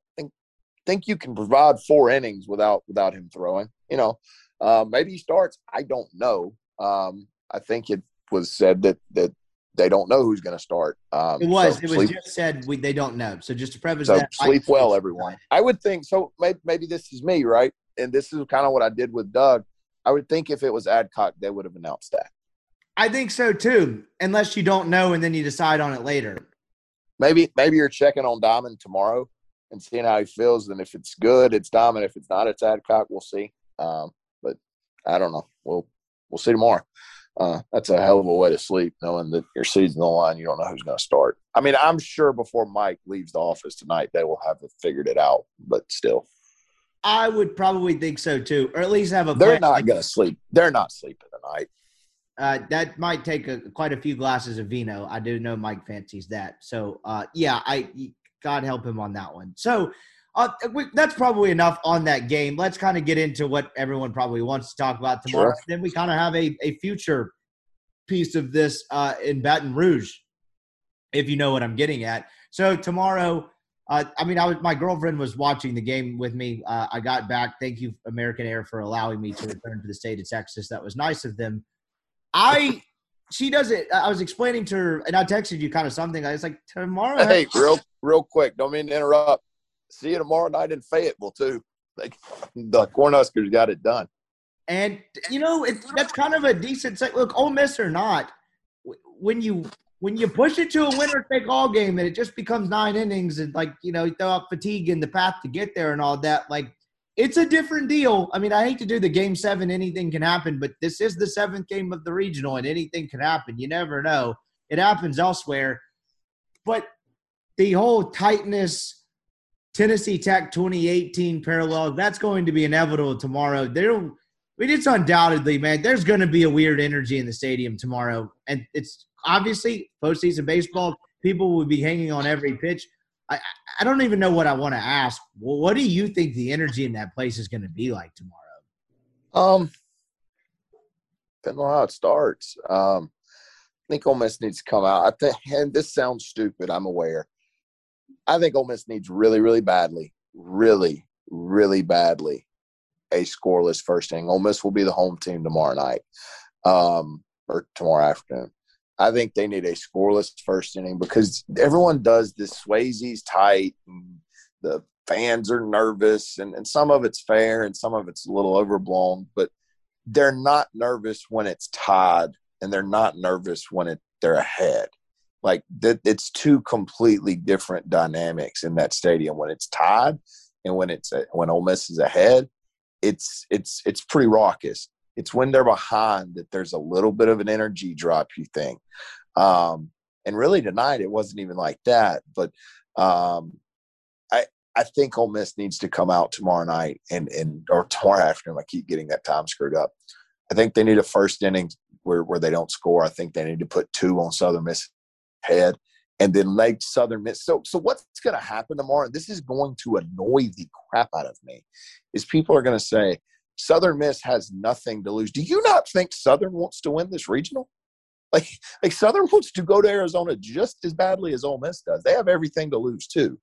think think you can provide four innings without without him throwing. You know, uh, maybe he starts. I don't know. Um, I think it was said that that they don't know who's going to start. Um, it was. So it was just said we, they don't know. So just to preface so that, sleep well, everyone. I would think so. Maybe, maybe this is me, right? And this is kind of what I did with Doug. I would think if it was Adcock, they would have announced that. I think so too, unless you don't know and then you decide on it later. Maybe maybe you're checking on Diamond tomorrow and seeing how he feels. And if it's good, it's Diamond. If it's not, it's Adcock. We'll see. Um, but I don't know. We'll we'll see tomorrow. Uh, that's a hell of a way to sleep, knowing that your season's on the line. You don't know who's going to start. I mean, I'm sure before Mike leaves the office tonight, they will have figured it out. But still, I would probably think so too, or at least have a. They're not going to sleep. They're not sleeping tonight. Uh, that might take a, quite a few glasses of vino. I do know Mike fancies that. So, uh, yeah, I God help him on that one. So, uh, we, that's probably enough on that game. Let's kind of get into what everyone probably wants to talk about tomorrow. Sure. Then we kind of have a, a future piece of this uh, in Baton Rouge, if you know what I'm getting at. So tomorrow, uh, I mean, I was my girlfriend was watching the game with me. Uh, I got back. Thank you, American Air, for allowing me to return to the state of Texas. That was nice of them. I she does it. I was explaining to her, and I texted you kind of something. I was like, tomorrow. Hey, real real quick. Don't mean to interrupt. See you tomorrow night in Fayetteville too. Like the Cornhuskers got it done. And you know, it, that's kind of a decent. Look, Ole Miss or not, when you when you push it to a winner take all game and it just becomes nine innings and like you know you throw up fatigue in the path to get there and all that, like it's a different deal. I mean, I hate to do the game seven, anything can happen, but this is the seventh game of the regional and anything can happen. You never know. It happens elsewhere. But the whole tightness, Tennessee Tech 2018 parallel, that's going to be inevitable tomorrow. There, I mean, it's undoubtedly, man, there's going to be a weird energy in the stadium tomorrow. And it's obviously postseason baseball. People will be hanging on every pitch. I, I don't even know what I want to ask. Well, what do you think the energy in that place is going to be like tomorrow? Um, depending on how it starts. Um, I think Ole Miss needs to come out. I think, and this sounds stupid. I'm aware. I think Ole Miss needs really, really badly, really, really badly, a scoreless first inning. Ole Miss will be the home team tomorrow night, um, or tomorrow afternoon. I think they need a scoreless first inning because everyone does this. Swayze's tight, the fans are nervous, and, and some of it's fair and some of it's a little overblown, but they're not nervous when it's tied, and they're not nervous when it, they're ahead. Like that, it's two completely different dynamics in that stadium when it's tied and when it's when Ole Miss is ahead. it's it's it's pretty raucous. It's when they're behind that there's a little bit of an energy drop. You think, um, and really tonight it wasn't even like that. But um, I I think Ole Miss needs to come out tomorrow night and and or tomorrow afternoon. I keep getting that time screwed up. I think they need a first inning where where they don't score. I think they need to put two on Southern Miss head and then Lake Southern Miss. So, so what's going to happen tomorrow? And this is going to annoy the crap out of me. Is people are going to say Southern Miss has nothing to lose. Do you not think Southern wants to win this regional? Like, like Southern wants to go to Arizona just as badly as Ole Miss does. They have everything to lose too.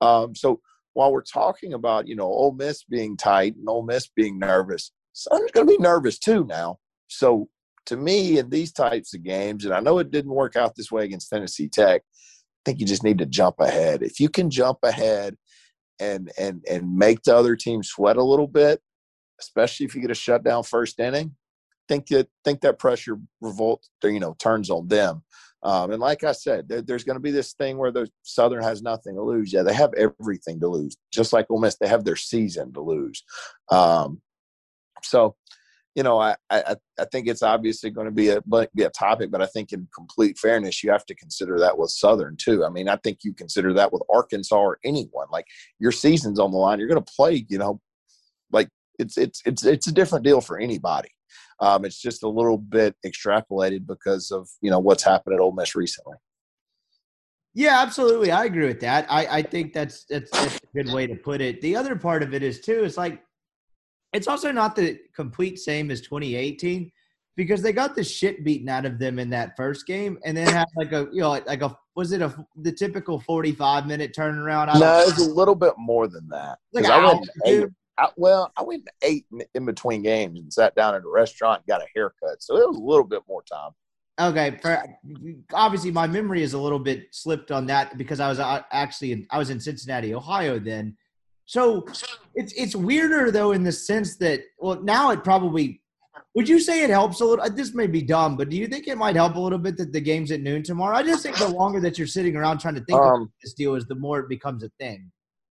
Um, so while we're talking about you know Ole Miss being tight and Ole Miss being nervous, Southern's going to be nervous too now. So to me, in these types of games, and I know it didn't work out this way against Tennessee Tech, I think you just need to jump ahead. If you can jump ahead and and and make the other team sweat a little bit, especially if you get a shutdown first inning, think that think that pressure revolt you know turns on them. Um, and like I said, there, there's going to be this thing where the Southern has nothing to lose. Yeah, they have everything to lose, just like Ole Miss. They have their season to lose. Um, so you know, I, I, I think it's obviously going to be a be a topic, but I think in complete fairness, you have to consider that with Southern too. I mean, I think you consider that with Arkansas or anyone. Like your season's on the line, you're going to play. You know, like it's it's it's it's a different deal for anybody. Um, it's just a little bit extrapolated because of you know what's happened at Ole Miss recently. Yeah, absolutely. I agree with that. I, I think that's, that's that's a good way to put it. The other part of it is too. It's like it's also not the complete same as 2018 because they got the shit beaten out of them in that first game, and then had like a you know like a was it a the typical 45 minute turnaround? I no, it's a little bit more than that. Like I went eight, I, well, I went eight in between games and sat down at a restaurant and got a haircut, so it was a little bit more time. Okay, for, obviously my memory is a little bit slipped on that because I was uh, actually in, I was in Cincinnati, Ohio then, so it's it's weirder though in the sense that well now it probably would you say it helps a little? This may be dumb, but do you think it might help a little bit that the game's at noon tomorrow? I just think the longer that you're sitting around trying to think um, this deal is, the more it becomes a thing.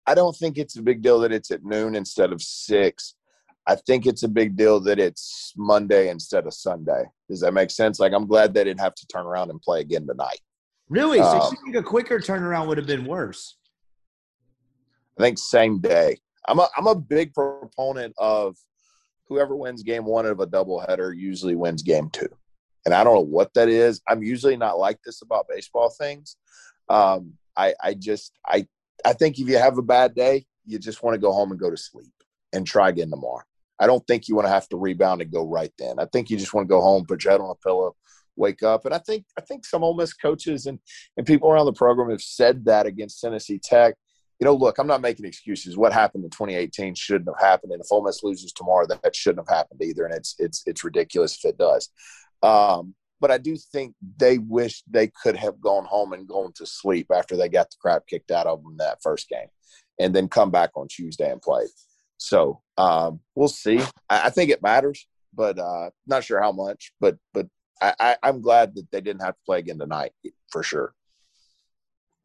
I don't think it's a big deal that it's at noon instead of six. I think it's a big deal that it's Monday instead of Sunday. Does that make sense? Like, I'm glad they didn't have to turn around and play again tonight. Really? So um, you think a quicker turnaround would have been worse? I think same day. I'm a I'm a big proponent of whoever wins game one of a doubleheader usually wins game two. And I don't know what that is. I'm usually not like this about baseball things. Um, I, I just I I think if you have a bad day, you just want to go home and go to sleep and try again tomorrow. I don't think you want to have to rebound and go right then. I think you just want to go home, put your head on a pillow, wake up. And I think I think some Ole Miss coaches and, and people around the program have said that against Tennessee Tech you know, look, I'm not making excuses. What happened in 2018 shouldn't have happened, and if Ole Miss loses tomorrow, that, that shouldn't have happened either. And it's it's it's ridiculous if it does. Um, but I do think they wish they could have gone home and gone to sleep after they got the crap kicked out of them that first game, and then come back on Tuesday and play. So um, we'll see. I, I, think it matters, but uh, not sure how much. But but I, I, I'm glad that they didn't have to play again tonight for sure.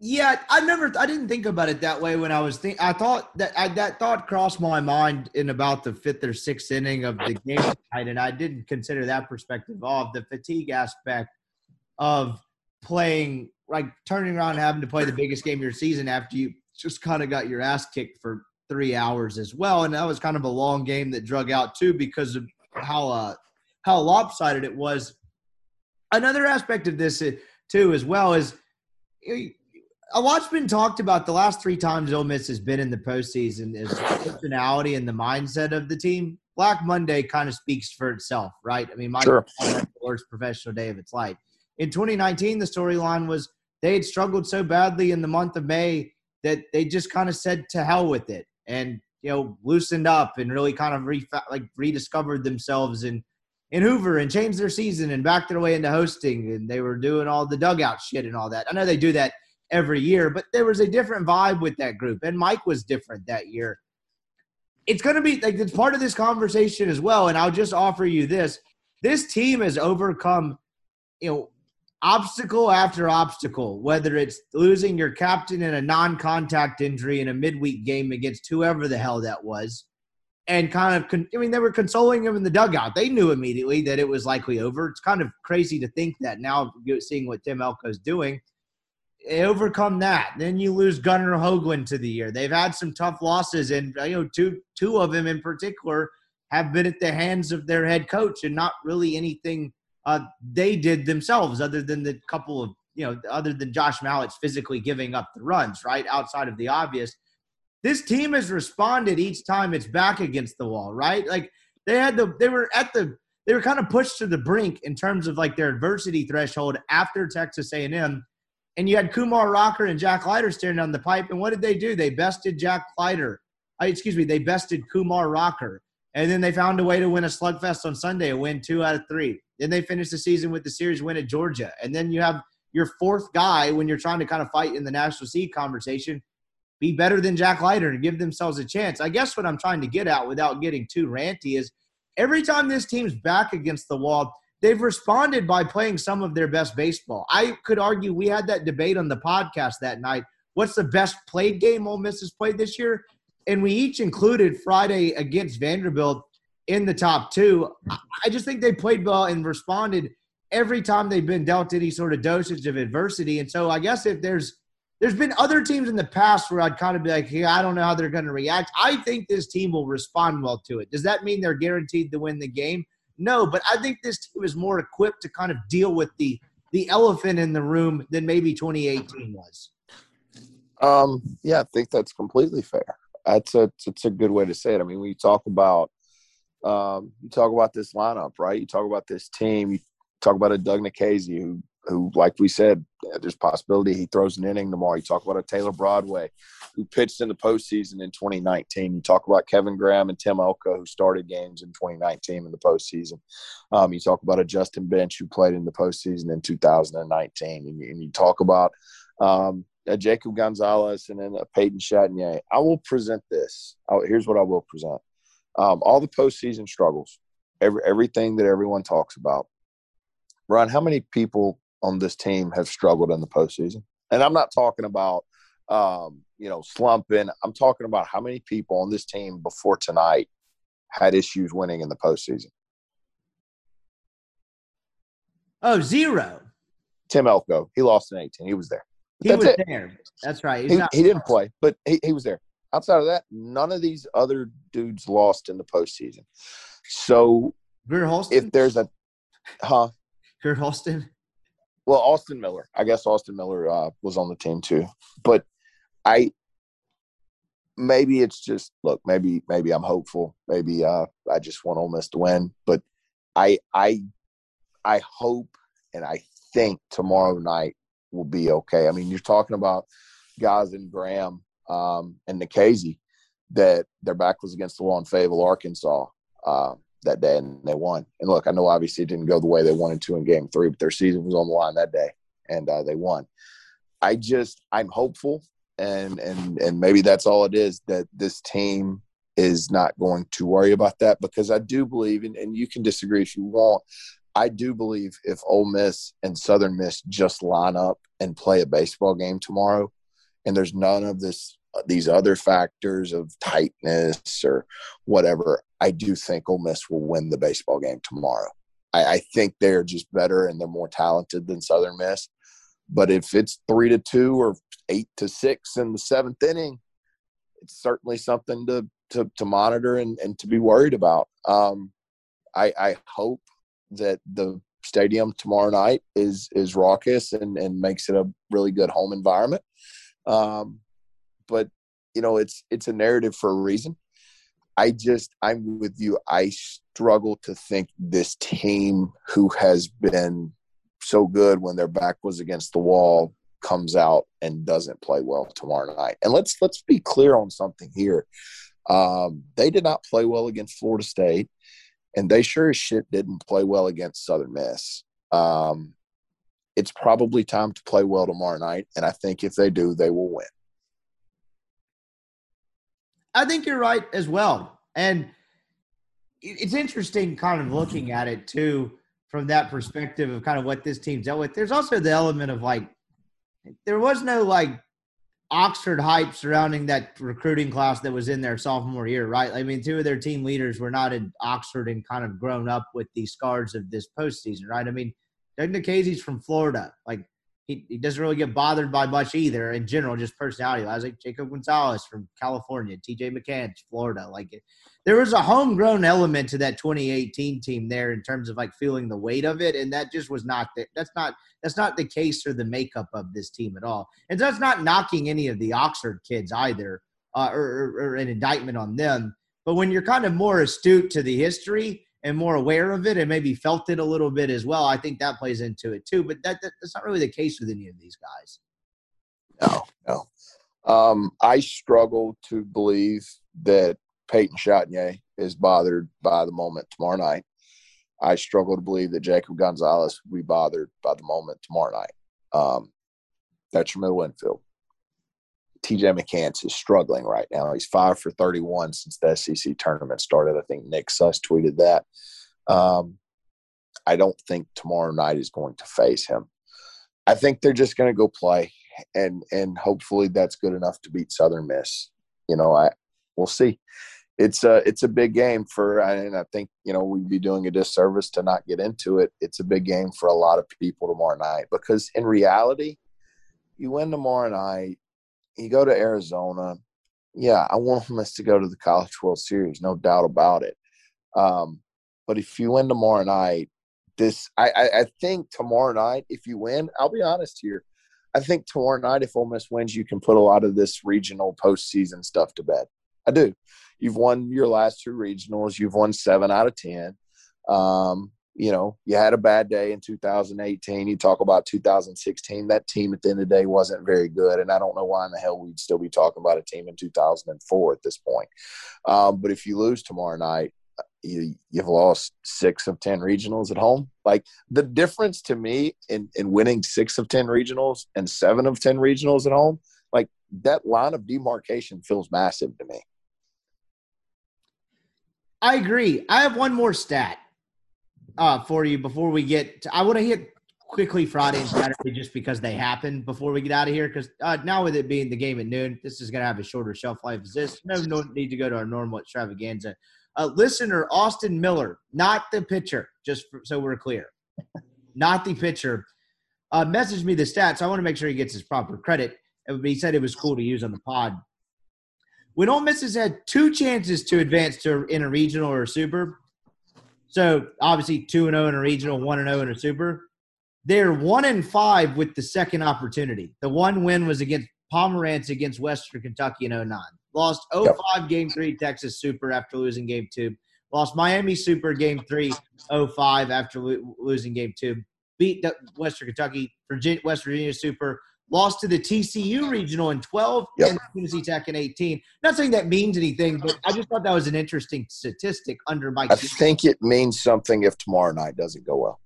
Yeah, I never, I didn't think about it that way when I was think. I thought that I, that thought crossed my mind in about the fifth or sixth inning of the game tonight, and I didn't consider that perspective of the fatigue aspect of playing, like turning around having to play the biggest game of your season after you just kind of got your ass kicked for three hours as well, and that was kind of a long game that drug out too because of how uh how lopsided it was. Another aspect of this uh, too, as well, is a lot's been talked about the last three times Ole Miss has been in the postseason is the personality and the mindset of the team. Black Monday kind of speaks for itself, right? I mean, my sure. the worst professional day of its life. In 2019, the storyline was they had struggled so badly in the month of May that they just kind of said to hell with it and you know loosened up and really kind of re- like rediscovered themselves in in Hoover and changed their season and backed their way into hosting and they were doing all the dugout shit and all that. I know they do that every year, but there was a different vibe with that group, and Mike was different that year. It's going to be like it's part of this conversation as well. And I'll just offer you this: this team has overcome, you know, obstacle after obstacle. Whether it's losing your captain in a non-contact injury in a midweek game against whoever the hell that was, and kind of, con- I mean, they were consoling him in the dugout. They knew immediately that it was likely over. It's kind of crazy to think that now, seeing what Tim Elko is doing. Overcome that. Then you lose Gunnar Hoglund to the year. They've had some tough losses, and you know, two two of them in particular have been at the hands of their head coach, and not really anything uh, they did themselves, other than the couple of you know, other than Josh Mallitz physically giving up the runs, right outside of the obvious. This team has responded each time it's back against the wall, right? Like they had the they were at the they were kind of pushed to the brink in terms of like their adversity threshold after Texas A&M and you had Kumar Rocker and Jack Leiter staring down the pipe. And what did they do? They bested Jack Leiter. Uh, excuse me, they bested Kumar Rocker. And then they found a way to win a slugfest on Sunday, a win two out of three. Then they finished the season with the series win at Georgia. And then you have your fourth guy when you're trying to kind of fight in the national seed conversation be better than Jack Leiter and give themselves a chance. I guess what I'm trying to get at without getting too ranty is every time this team's back against the wall, they've responded by playing some of their best baseball. I could argue we had that debate on the podcast that night. What's the best played game Ole Miss has played this year? And we each included Friday against Vanderbilt in the top two. I just think they played well and responded every time they've been dealt any sort of dosage of adversity. And so I guess if there's there's been other teams in the past where I'd kind of be like, hey, I don't know how they're going to react. I think this team will respond well to it. Does that mean they're guaranteed to win the game? No, but I think this team is more equipped to kind of deal with the the elephant in the room than maybe 2018 was. Um, yeah, I think that's completely fair. That's a it's a good way to say it. I mean, when you talk about um, you talk about this lineup, right? You talk about this team. You talk about a Doug Nikhazy who who, like we said, there's possibility he throws an inning tomorrow. You talk about a Taylor Broadway who pitched in the postseason in 2019. You talk about Kevin Graham and Tim Elko who started games in 2019 in the postseason. Um, you talk about a Justin Bench who played in the postseason in 2019. And and you talk about um, a Jacob Gonzalez and then a Peyton Chatagnier. I will present this. I'll, here's what I will present. Um, all the postseason struggles, every, everything that everyone talks about. Ron, how many people on this team have struggled in the postseason. And I'm not talking about, um, you know, slumping. I'm talking about how many people on this team before tonight had issues winning in the postseason. Oh, zero. Tim Elko. He lost in 18. He was there. He was it. there. That's right. He, he, didn't play, but he, he was there. Outside of that, none of these other dudes lost in the postseason. So if there's a, huh? Kurt Holston? Well, Austin Miller. I guess Austin Miller uh, was on the team too. But I maybe it's just look. Maybe maybe I'm hopeful. Maybe uh, I just want Ole Miss to win. But I I I hope and I think tomorrow night will be okay. I mean, you're talking about guys in Graham um, and Nikhazy that their back was against the wall in Fayetteville, Arkansas. Uh, that day and they won. And look, I know obviously it didn't go the way they wanted to in game three, but their season was on the line that day and uh, they won. I just, I'm hopeful and, and, and maybe that's all it is that this team is not going to worry about that because I do believe, and, and you can disagree if you want, I do believe if Ole Miss and Southern Miss just line up and play a baseball game tomorrow, and there's none of this these other factors of tightness or whatever, I do think Ole Miss will win the baseball game tomorrow. I, I, think they're just better and they're more talented than Southern Miss. But if it's three to two or eight to six in the seventh inning, it's certainly something to to, to monitor and, and to be worried about. Um, I, I hope that the stadium tomorrow night is is raucous and, and makes it a really good home environment. Um, but you know it's it's a narrative for a reason. I just i'm with you. I struggle to think this team who has been so good when their back was against the wall comes out and doesn't play well tomorrow night. And let's let's be clear on something here. Um, they did not play well against florida state and they sure as shit didn't play well against southern miss. Um, it's probably time to play well tomorrow night and i think if they do they will win I think you're right as well. And it's interesting kind of looking at it too from that perspective of kind of what this team's dealt with. There's also the element of like, there was no like Oxford hype surrounding that recruiting class that was in their sophomore year, right? I mean, two of their team leaders were not in Oxford and kind of grown up with the scars of this postseason, right? I mean, Doug Nikhazy's from Florida. Like, he, he doesn't really get bothered by much either in general, just personality wise. Like Jacob Gonzalez from California, TJ McCants, Florida. Like there was a homegrown element to that 2018 team there in terms of like feeling the weight of it, and that just was not the, that's not that's not the case or the makeup of this team at all. And that's not knocking any of the Oxford kids either, uh, or, or, or an indictment on them. But when you're kind of more astute to the history and more aware of it and maybe felt it a little bit as well, I think that plays into it too. But that, that that's not really the case with any of these guys. No, no. Um, I struggle to believe that Peyton Chatagnier is bothered by the moment tomorrow night. I struggle to believe that Jacob Gonzalez will be bothered by the moment tomorrow night. Um, that's your middle infield. TJ McCants is struggling right now. He's five for 31 since the SEC tournament started. I think Nick Suss tweeted that. Um, I don't think tomorrow night is going to face him. I think they're just going to go play, and and hopefully that's good enough to beat Southern Miss. You know, I we'll see. It's a it's a big game for, and I think you know we'd be doing a disservice to not get into it. It's a big game for a lot of people tomorrow night because in reality, you win tomorrow night, you go to Arizona. Yeah, I want us to go to the College World Series, no doubt about it. Um, but if you win tomorrow night, this I, I, I think tomorrow night, if you win, I'll be honest here. I think tomorrow night, if Ole Miss wins, you can put a lot of this regional postseason stuff to bed. I do. You've won your last two regionals. You've won seven out of ten. Um, you know, you had a bad day in 2018. You talk about 2016. That team at the end of the day wasn't very good, and I don't know why in the hell we'd still be talking about a team in 2004 at this point. Um, but if you lose tomorrow night, you, you've lost six of ten regionals at home. Like the difference to me in in winning six of ten regionals and seven of ten regionals at home, like that line of demarcation feels massive to me. I agree. I have one more stat uh, for you before we get. To, I want to hit quickly Friday and Saturday just because they happen before we get out of here. Because uh, now with it being the game at noon, this is going to have a shorter shelf life. As this no, no need to go to our normal extravaganza. Uh, listener Austin Miller, not the pitcher, just for, so we're clear, not the pitcher, uh, messaged me the stats. I want to make sure he gets his proper credit. He said it was cool to use on the pod. When Ole Miss has had two chances to advance to in a regional or a super, so obviously two and zero in a regional, one and zero in a super. They're one and five with the second opportunity. The one win was against Pomeranz against Western Kentucky in 09. Lost 05 yep. game three Texas Super after losing game two. Lost Miami Super game three 05 after lo- losing game two. Beat Western Kentucky, Virginia, West Virginia Super lost to the TCU regional in 12 yep. and Tennessee Tech in 18. Not saying that means anything, but I just thought that was an interesting statistic under Mike. I think it means something if tomorrow night doesn't go well.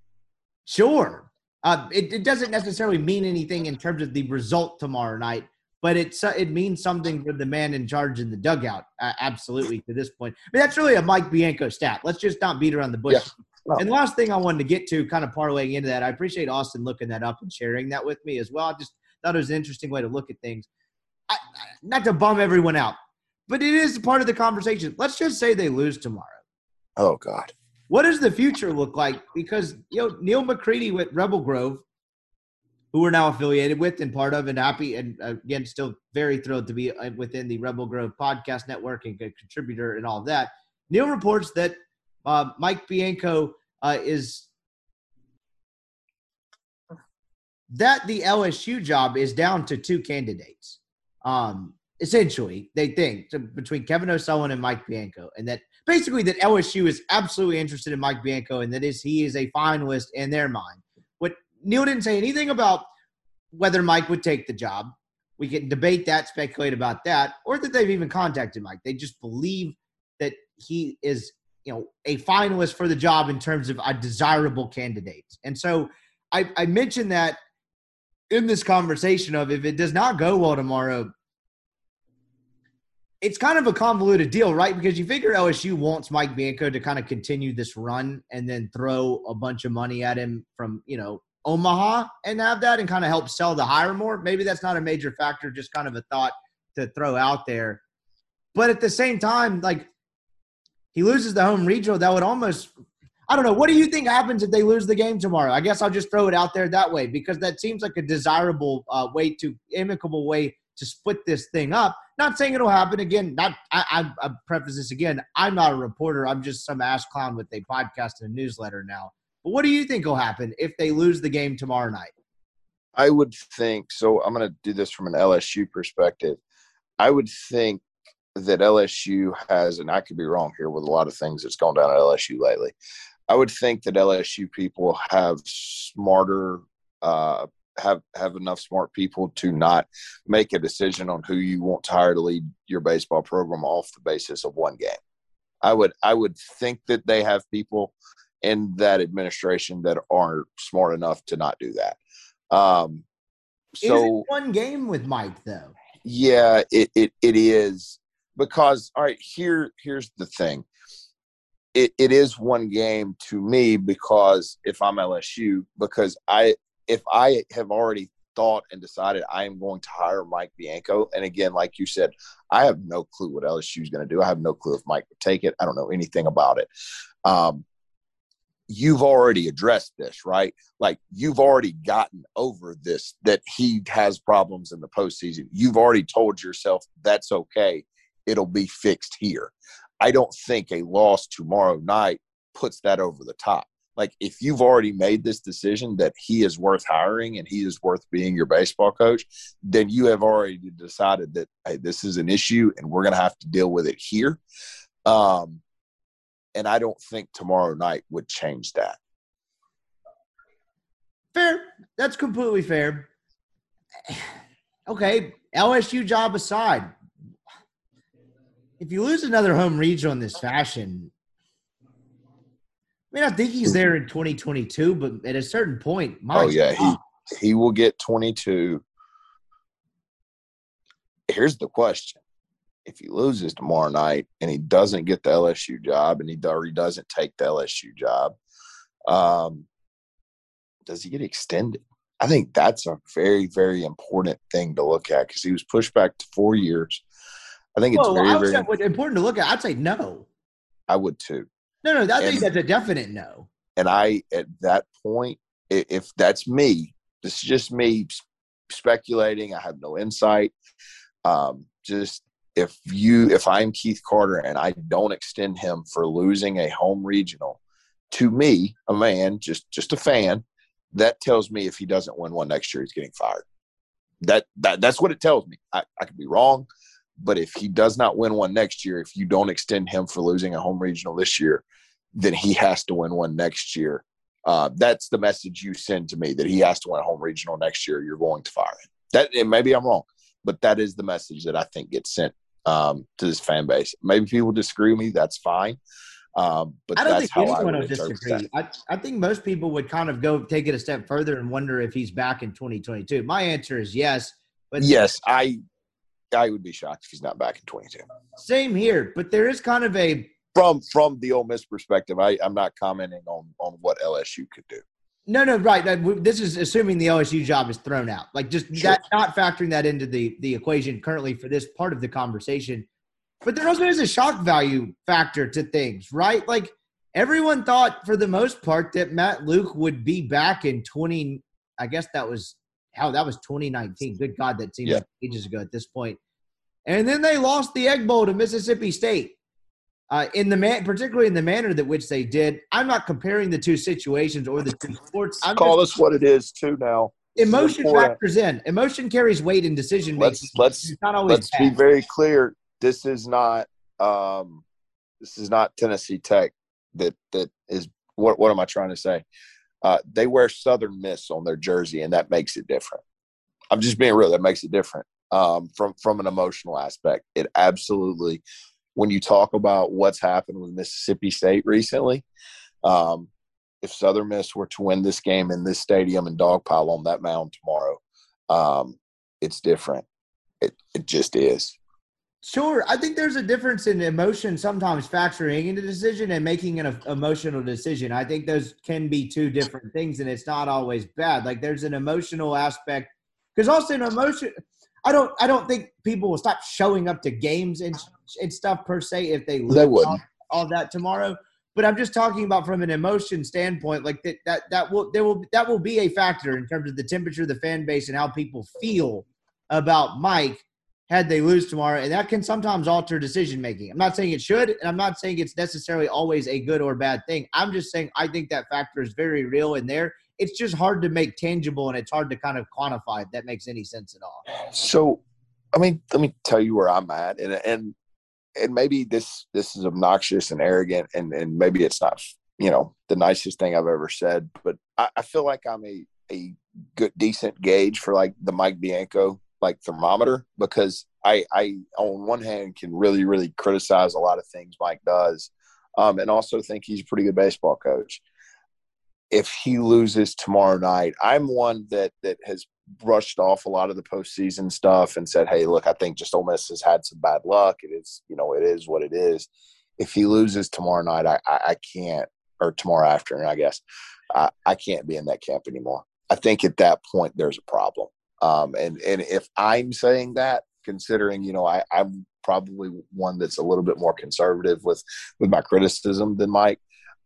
Sure. Uh, it, it, doesn't necessarily mean anything in terms of the result tomorrow night, but it's uh, it means something for the man in charge in the dugout. Uh, absolutely to this point. I mean, that's really a Mike Bianco stat. Let's just not beat around the bush. No. And last thing I wanted to get to, kind of parlaying into that, I appreciate Austin looking that up and sharing that with me as well. I just thought it was an interesting way to look at things. I, not to bum everyone out, but it is part of the conversation. Let's just say they lose tomorrow. Oh God. What does the future look like? Because you know Neal McCready with Rebel Grove, who we're now affiliated with and part of, and happy and again still very thrilled to be uh, within the Rebel Grove podcast network and a contributor and all that. Neil reports that uh, Mike Bianco uh, is that the LSU job is down to two candidates. Um, essentially, they think so between Kevin O'Sullivan and Mike Bianco, and that basically that LSU is absolutely interested in Mike Bianco, and that is he is a finalist in their mind. What Neal didn't say anything about whether Mike would take the job. We can debate that, speculate about that, or that they've even contacted Mike. They just believe that he is, you know, a finalist for the job in terms of a desirable candidate. And so I, I mentioned that in this conversation of if it does not go well tomorrow, it's kind of a convoluted deal, right? Because you figure LSU wants Mike Bianco to kind of continue this run and then throw a bunch of money at him from, you know, Omaha and have that and kind of help sell the hire more. Maybe that's not a major factor, just kind of a thought to throw out there. But at the same time, like he loses the home regional, that would almost I don't know. What do you think happens if they lose the game tomorrow? I guess I'll just throw it out there that way because that seems like a desirable uh, way to amicable way to split this thing up. Not saying it'll happen again. Not I, I, I preface this again. I'm not a reporter. I'm just some ass clown with a podcast and a newsletter now. But what do you think will happen if they lose the game tomorrow night? I would think so. I'm going to do this from an LSU perspective. I would think that LSU has, and I could be wrong here with a lot of things that's gone down at LSU lately. I would think that LSU people have smarter, uh, have have enough smart people to not make a decision on who you want to hire to lead your baseball program off the basis of one game. I would I would think that they have people in that administration that are smart enough to not do that. Um, so one game with Mike though. Yeah, it, it it is because all right. Here here's the thing it, it is one game to me because if I'm LSU, because I if I have already thought and decided I am going to hire Mike Bianco, and again, like you said, I have no clue what LSU is going to do. I have no clue if Mike would take it. I don't know anything about it. Um, you've already addressed this, right? Like you've already gotten over this that he has problems in the postseason. You've already told yourself that's okay. It'll be fixed here. I don't think a loss tomorrow night puts that over the top. Like if you've already made this decision that he is worth hiring and he is worth being your baseball coach, then you have already decided that hey, this is an issue and we're going to have to deal with it here. Um, and I don't think tomorrow night would change that. Fair. That's completely fair. Okay, LSU job aside, if you lose another home regional in this fashion, I mean, I think he's there in 2022, but at a certain point, oh yeah, he he will get 22. Here's the question: If he loses tomorrow night and he doesn't get the LSU job, and he or he doesn't take the LSU job, um, does he get extended? I think that's a very, very important thing to look at because he was pushed back to four years. I think it's very, very important to look at. I'd say no. I would too. No, no, I think that's a definite no. And I, at that point, if that's me, this is just me speculating. I have no insight. Um, just if you, if I'm Keith Carter and I don't extend him for losing a home regional, to me, a man, just just a fan, that tells me if he doesn't win one next year, he's getting fired. That that that's what it tells me. I, I could be wrong. But if he does not win one next year, if you don't extend him for losing a home regional this year, then he has to win one next year. Uh, that's the message you send to me that he has to win a home regional next year. You're going to fire him. That and maybe I'm wrong, but that is the message that I think gets sent um, to this fan base. Maybe people disagree with me. That's fine. Um, but I don't think anyone would disagree. I, I think most people would kind of go take it a step further and wonder if he's back in 2022. My answer is yes. But yes, I I would be shocked if he's not back in 22. Same here, but there is kind of a from from the Ole Miss perspective. I, I'm not commenting on on what LSU could do. No, no, right. This is assuming the LSU job is thrown out. Like just sure. that, not factoring that into the the equation currently for this part of the conversation. But there also is a shock value factor to things, right? Like everyone thought for the most part that Matt Luke would be back in 20. I guess that was how that was 2019. Good God, that seems yeah. like ages ago at this point. And then they lost the Egg Bowl to Mississippi State. Uh, in the man, particularly in the manner that which they did. I'm not comparing the two situations or the two sports. I'm Call us what it is too now. Emotion factors in. Emotion carries weight in decision making. Let's let's, let's be very clear. This is not um, this is not Tennessee Tech. That that is what what am I trying to say? Uh, they wear Southern Miss on their jersey, and that makes it different. I'm just being real. That makes it different um, from from an emotional aspect. It absolutely, when you talk about what's happened with Mississippi State recently, um, if Southern Miss were to win this game in this stadium and dogpile on that mound tomorrow, um, it's different. It it just is. Sure. I think there's a difference in emotion sometimes factoring into decision and making an emotional decision. I think those can be two different things and it's not always bad. Like there's an emotional aspect because also an emotion I don't I don't think people will stop showing up to games and, and stuff per se if they lose all, all that tomorrow. But I'm just talking about from an emotion standpoint, like that that that will there will that will be a factor in terms of the temperature of the fan base and how people feel about Mike had they lose tomorrow, and that can sometimes alter decision making. I'm not saying it should, and I'm not saying it's necessarily always a good or bad thing. I'm just saying I think that factor is very real in there. It's just hard to make tangible, and it's hard to kind of quantify if that makes any sense at all. So, I mean, let me tell you where I'm at, and and and maybe this this is obnoxious and arrogant, and and maybe it's not, you know, the nicest thing I've ever said, but I, I feel like I'm a a good decent gauge for like the Mike Bianco like thermometer because I, I on one hand can really really criticize a lot of things Mike does, um, and also think he's a pretty good baseball coach. If he loses tomorrow night, I'm one that that has brushed off a lot of the postseason stuff and said, "Hey, look, I think just Ole Miss has had some bad luck. It is, you know, it is what it is." If he loses tomorrow night, I, I, I can't, or tomorrow afternoon, I guess, I, I can't be in that camp anymore. I think at that point there's a problem. Um, and and if I'm saying that, considering you know I, I'm probably one that's a little bit more conservative with with my criticism than Mike,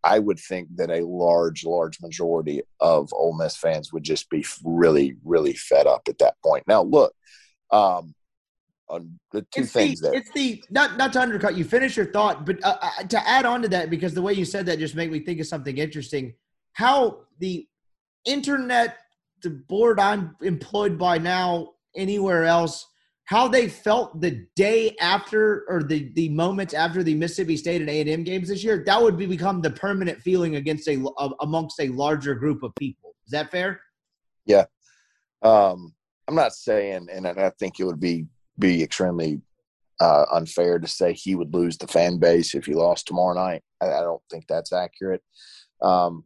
I would think that a large large majority of Ole Miss fans would just be really really fed up at that point. Now look. Um, on the two it's things the, there. It's the not not to undercut you. Finish your thought, but uh, uh, to add on to that, because the way you said that just made me think of something interesting. How the internet the board I'm employed by now anywhere else how they felt the day after or the the moments after the Mississippi State and A&M games this year that would be become the permanent feeling against a amongst a larger group of people. Is that fair? Yeah. Um I'm not saying and I think it would be be extremely uh, unfair to say he would lose the fan base if he lost tomorrow night. I, I don't think that's accurate. Um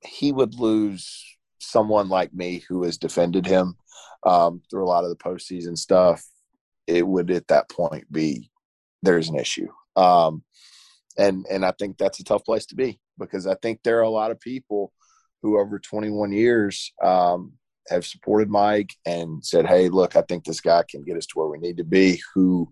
he would lose someone like me who has defended him um, through a lot of the postseason stuff, it would at that point be there's an issue. Um, and and I think that's a tough place to be because I think there are a lot of people who over 21 years um, have supported Mike and said, "Hey, look, I think this guy can get us to where we need to be." Who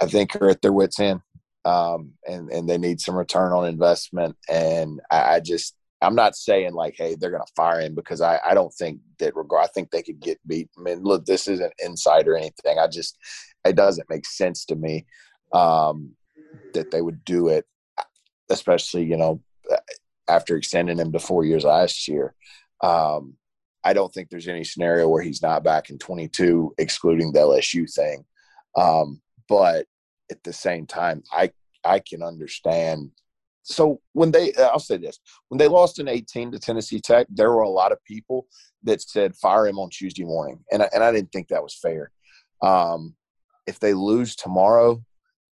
I think are at their wits' end, um, and and they need some return on investment. And I, I just I'm not saying like, hey, they're going to fire him because I, I don't think that regard. I think they could get beat. I mean, look, this isn't inside or anything. I just, it doesn't make sense to me um, that they would do it, especially you know after extending him to four years last year. Um, I don't think there's any scenario where he's not back in 22, excluding the LSU thing. Um, but at the same time, I I can understand so when they i'll say this when they lost in 18 to tennessee tech there were a lot of people that said fire him on tuesday morning and I, and I didn't think that was fair um, if they lose tomorrow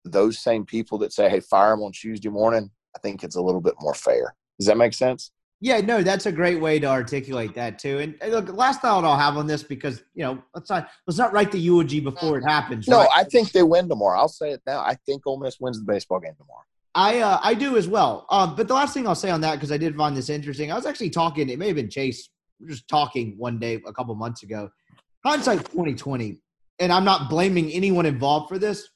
those same people that say hey fire him on tuesday morning i think it's a little bit more fair does that make sense yeah, no, that's a great way to articulate that too. And, and look, last thought I'll have on this because you know let's not let's not write the eulogy before it happens. No, right? I think they win tomorrow. I'll say it now. I think Ole Miss wins the baseball game tomorrow. I uh, I do as well. Um, but the last thing I'll say on that because I did find this interesting. I was actually talking. It may have been Chase. Just talking one day a couple months ago. Hindsight twenty twenty, and I'm not blaming anyone involved for this.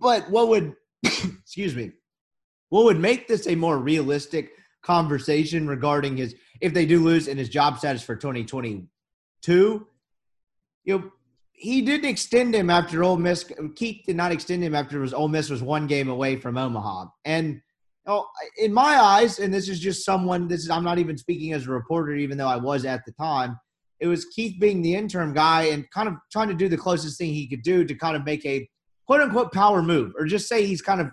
But what would excuse me? What would make this a more realistic conversation regarding his if they do lose in his job status for 2022? You know, he didn't extend him after Ole Miss. Keith did not extend him after was Ole Miss was one game away from Omaha. And oh, in my eyes, and this is just someone. This is I'm not even speaking as a reporter, even though I was at the time. It was Keith being the interim guy and kind of trying to do the closest thing he could do to kind of make a quote unquote power move, or just say he's kind of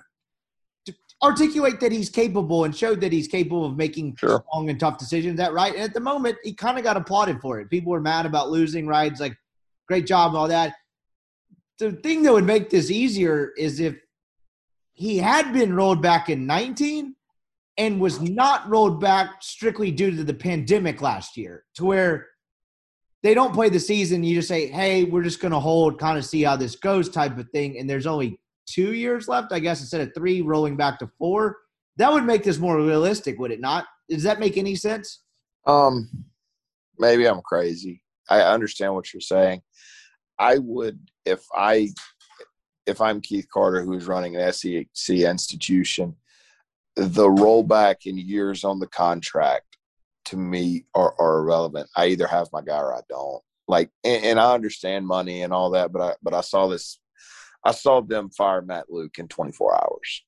articulate that he's capable and showed that he's capable of making sure. strong and tough decisions. That right. And at the moment, he kind of got applauded for it. People were mad about losing rides like great job and all that. The thing that would make this easier is if he had been rolled back in 19 and was not rolled back strictly due to the pandemic last year, to where they don't play the season. You just say, hey, we're just going to hold, kind of see how this goes, type of thing. And there's only two years left, I guess, instead of three, rolling back to four. That would make this more realistic, would it not? Does that make any sense? Um, maybe I'm crazy. I understand what you're saying. I would if I if I'm Keith Carter, who is running an SEC institution, the rollback in years on the contract to me are, are irrelevant. I either have my guy or I don't. Like, and, and, I understand money and all that, but I but I saw this. I saw them fire Matt Luke in 24 hours.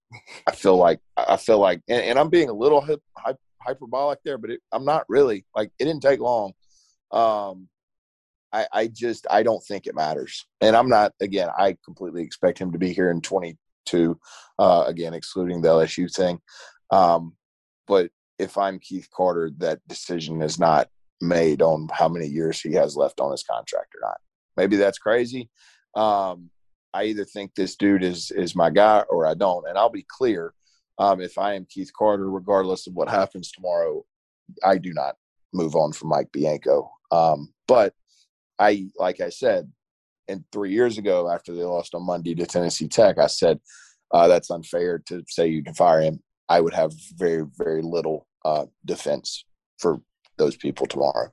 I feel like I feel like, and, and I'm being a little hip, hyperbolic there, but it, I'm not really. Like, it didn't take long. Um, I, I just I don't think it matters, and I'm not. Again, I completely expect him to be here in 22. Uh, again, excluding the LSU thing. Um, but if I'm Keith Carter, that decision is not made on how many years he has left on his contract or not. Maybe that's crazy. Um, I either think this dude is is my guy or I don't. And I'll be clear, um, if I am Keith Carter, regardless of what happens tomorrow, I do not move on from Mike Bianco. Um, but I, like I said, and three years ago after they lost on Monday to Tennessee Tech, I said uh, that's unfair to say you can fire him. I would have very, very little uh, defense for those people tomorrow.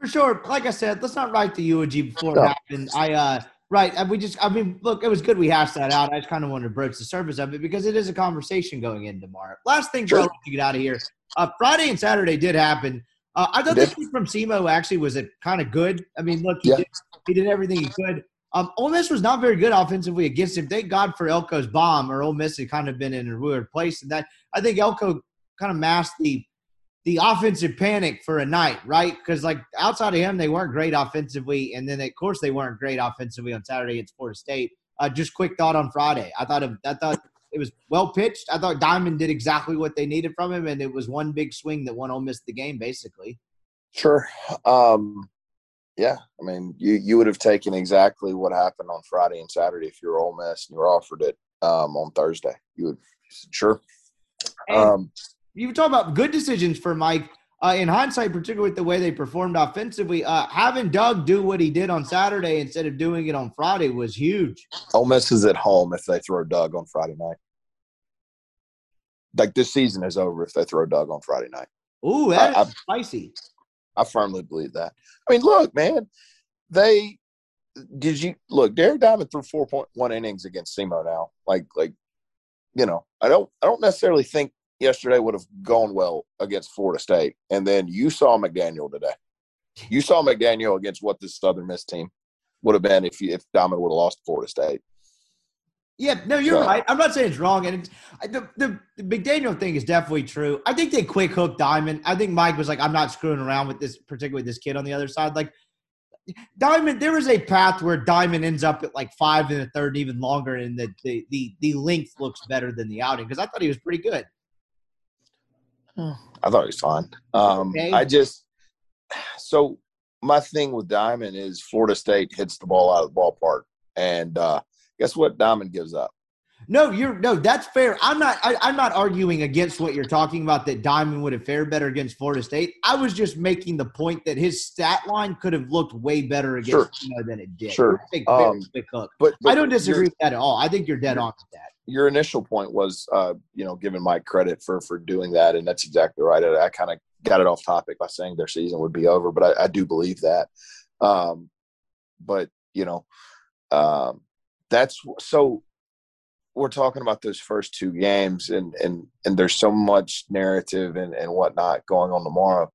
For sure. Like I said, let's not write the eulogy before no. it happened. I, uh, right. We just, I mean, look, it was good we hashed that out. I just kind of wanted to broach the surface of it because it is a conversation going in tomorrow. Last thing, sure. to get out of here. Uh, Friday and Saturday did happen. Uh, I thought this from SEMO actually was a kind of good. I mean, look, he, yeah. did, he did everything he could. Um, Ole Miss was not very good offensively against him. Thank God for Elko's bomb, or Ole Miss had kind of been in a weird place. And that I think Elko kind of masked the the offensive panic for a night, right? Because like outside of him, they weren't great offensively, and then of course they weren't great offensively on Saturday at Florida State. Uh, just quick thought on Friday. I thought of, I thought it was well pitched. I thought Diamond did exactly what they needed from him, and it was one big swing that won Ole Miss the game, basically. Sure. Um, yeah, I mean, you you would have taken exactly what happened on Friday and Saturday if you were Ole Miss and you were offered it um, on Thursday. You would sure. Um, you were talking about good decisions for Mike. Uh, in hindsight, particularly with the way they performed offensively, uh, having Doug do what he did on Saturday instead of doing it on Friday was huge. Ole Miss is at home if they throw Doug on Friday night. Like this season is over if they throw Doug on Friday night. Ooh, that's I, spicy. I firmly believe that. I mean, look, man, they did you look? Derek Diamond threw four point one innings against SEMO now. Like, like, you know, I don't, I don't necessarily think yesterday would have gone well against Florida State. And then you saw McDaniel today. You saw McDaniel against what this Southern Miss team would have been if you, if Diamond would have lost Florida State. Yeah, no, you're so, right. I'm not saying it's wrong, and it's, the, the the McDaniel thing is definitely true. I think they quick hook Diamond. I think Mike was like, "I'm not screwing around with this, particularly this kid on the other side." Like Diamond, there is a path where Diamond ends up at like five in the third, even longer, and the the the, the length looks better than the outing because I thought he was pretty good. I thought he was fine. Um, okay. I just so my thing with Diamond is Florida State hits the ball out of the ballpark, and uh, guess what? Diamond gives up. No, you're no. That's fair. I'm not. I, am not arguing against what you're talking about. That Diamond would have fared better against Florida State. I was just making the point that his stat line could have looked way better against sure. than it did. Sure. Um, but, but, I don't disagree with that at all. I think you're dead on with that your initial point was, uh, you know, giving Mike credit for for doing that, and that's exactly right. I, I kind of got it off topic by saying their season would be over, but I, I do believe that. Um, but you know, um, that's so. We're talking about those first two games, and and and there's so much narrative and and whatnot going on tomorrow.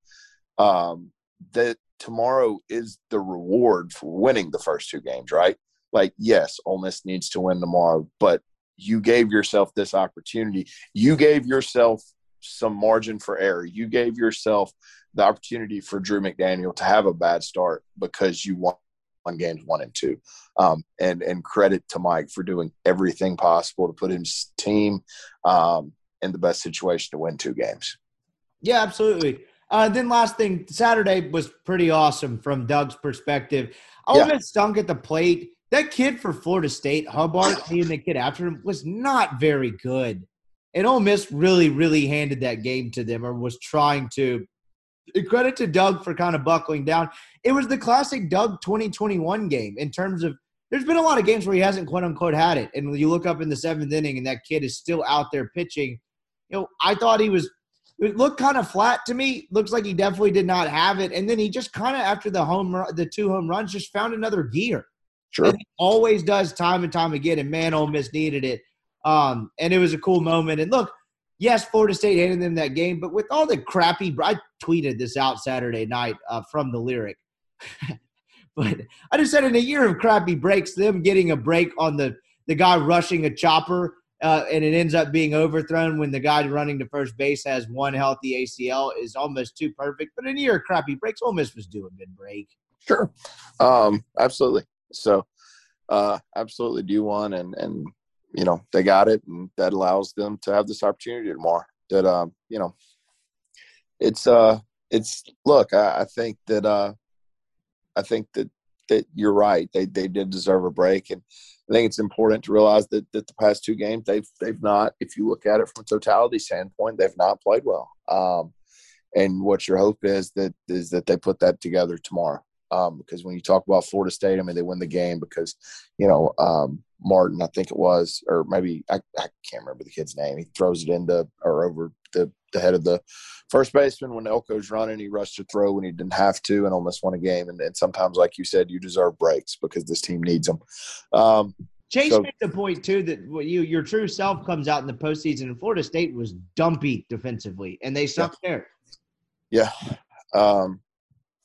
Um, that tomorrow is the reward for winning the first two games, right? Like, yes, Ole Miss needs to win tomorrow, but you gave yourself this opportunity. You gave yourself some margin for error. You gave yourself the opportunity for Drew McDaniel to have a bad start because you won on games one and two. Um, and and credit to Mike for doing everything possible to put his team um, in the best situation to win two games. Yeah, absolutely. Uh, then last thing, Saturday was pretty awesome from Doug's perspective. Ole yeah. Miss stunk at the plate. That kid for Florida State, Hubbard, and the kid after him, was not very good. And Ole Miss really, really handed that game to them or was trying to. credit to Doug for kind of buckling down. It was the classic Doug 2021 game in terms of there's been a lot of games where he hasn't quote unquote had it. And when you look up in the seventh inning and that kid is still out there pitching, you know, I thought he was it looked kind of flat to me. Looks like he definitely did not have it. And then he just kind of after the home run, the two home runs, just found another gear. Sure. always does time and time again. And man, Ole Miss needed it. Um, and it was a cool moment. And look, yes, Florida State handed them that game, but with all the crappy, I tweeted this out Saturday night uh, from the lyric. but I just said in a year of crappy breaks, them getting a break on the the guy rushing a chopper, uh, and it ends up being overthrown when the guy running to first base has one healthy ACL is almost too perfect. But in a year of crappy breaks, Ole Miss was doing a good break. Sure, um, absolutely. So, uh, absolutely do one, and and you know they got it, and that allows them to have this opportunity tomorrow. That um, you know, it's uh, it's look, I, I think that uh, I think that that you're right. They they did deserve a break, and I think it's important to realize that, that the past two games they've they've not. If you look at it from a totality standpoint, they've not played well. Um, and what your hope is that is that they put that together tomorrow. Um, because when you talk about Florida State, I mean they win the game because you know um, Martin, I think it was, or maybe I, I can't remember the kid's name. He throws it into or over the the head of the first baseman when Elko's running. He rushed to throw when he didn't have to and almost won a game. And, and sometimes, like you said, you deserve breaks because this team needs them. Um, Chase so, made the point too that you your true self comes out in the postseason, and Florida State was dumpy defensively, and they sucked yeah. there. Yeah, um,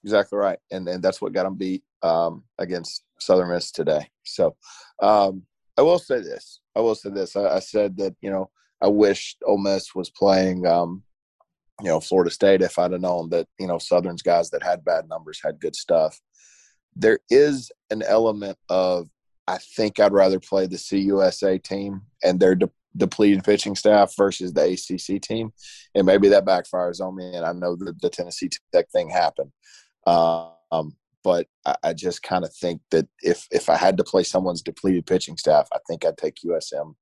exactly right, and and that's what got them beat um, against Southern Miss today. So um, I will say this. I will say this. I, I said that you know I wish Ole Miss was playing, um, you know, Florida State if I'd have known that, you know, Southern's guys that had bad numbers had good stuff. There is an element of, I think I'd rather play the CUSA team and their de- depleted pitching staff versus the ACC team. And maybe that backfires on me. And I know that the Tennessee Tech thing happened. Um, but I, I just kind of think that if if I had to play someone's depleted pitching staff, I think I'd take USM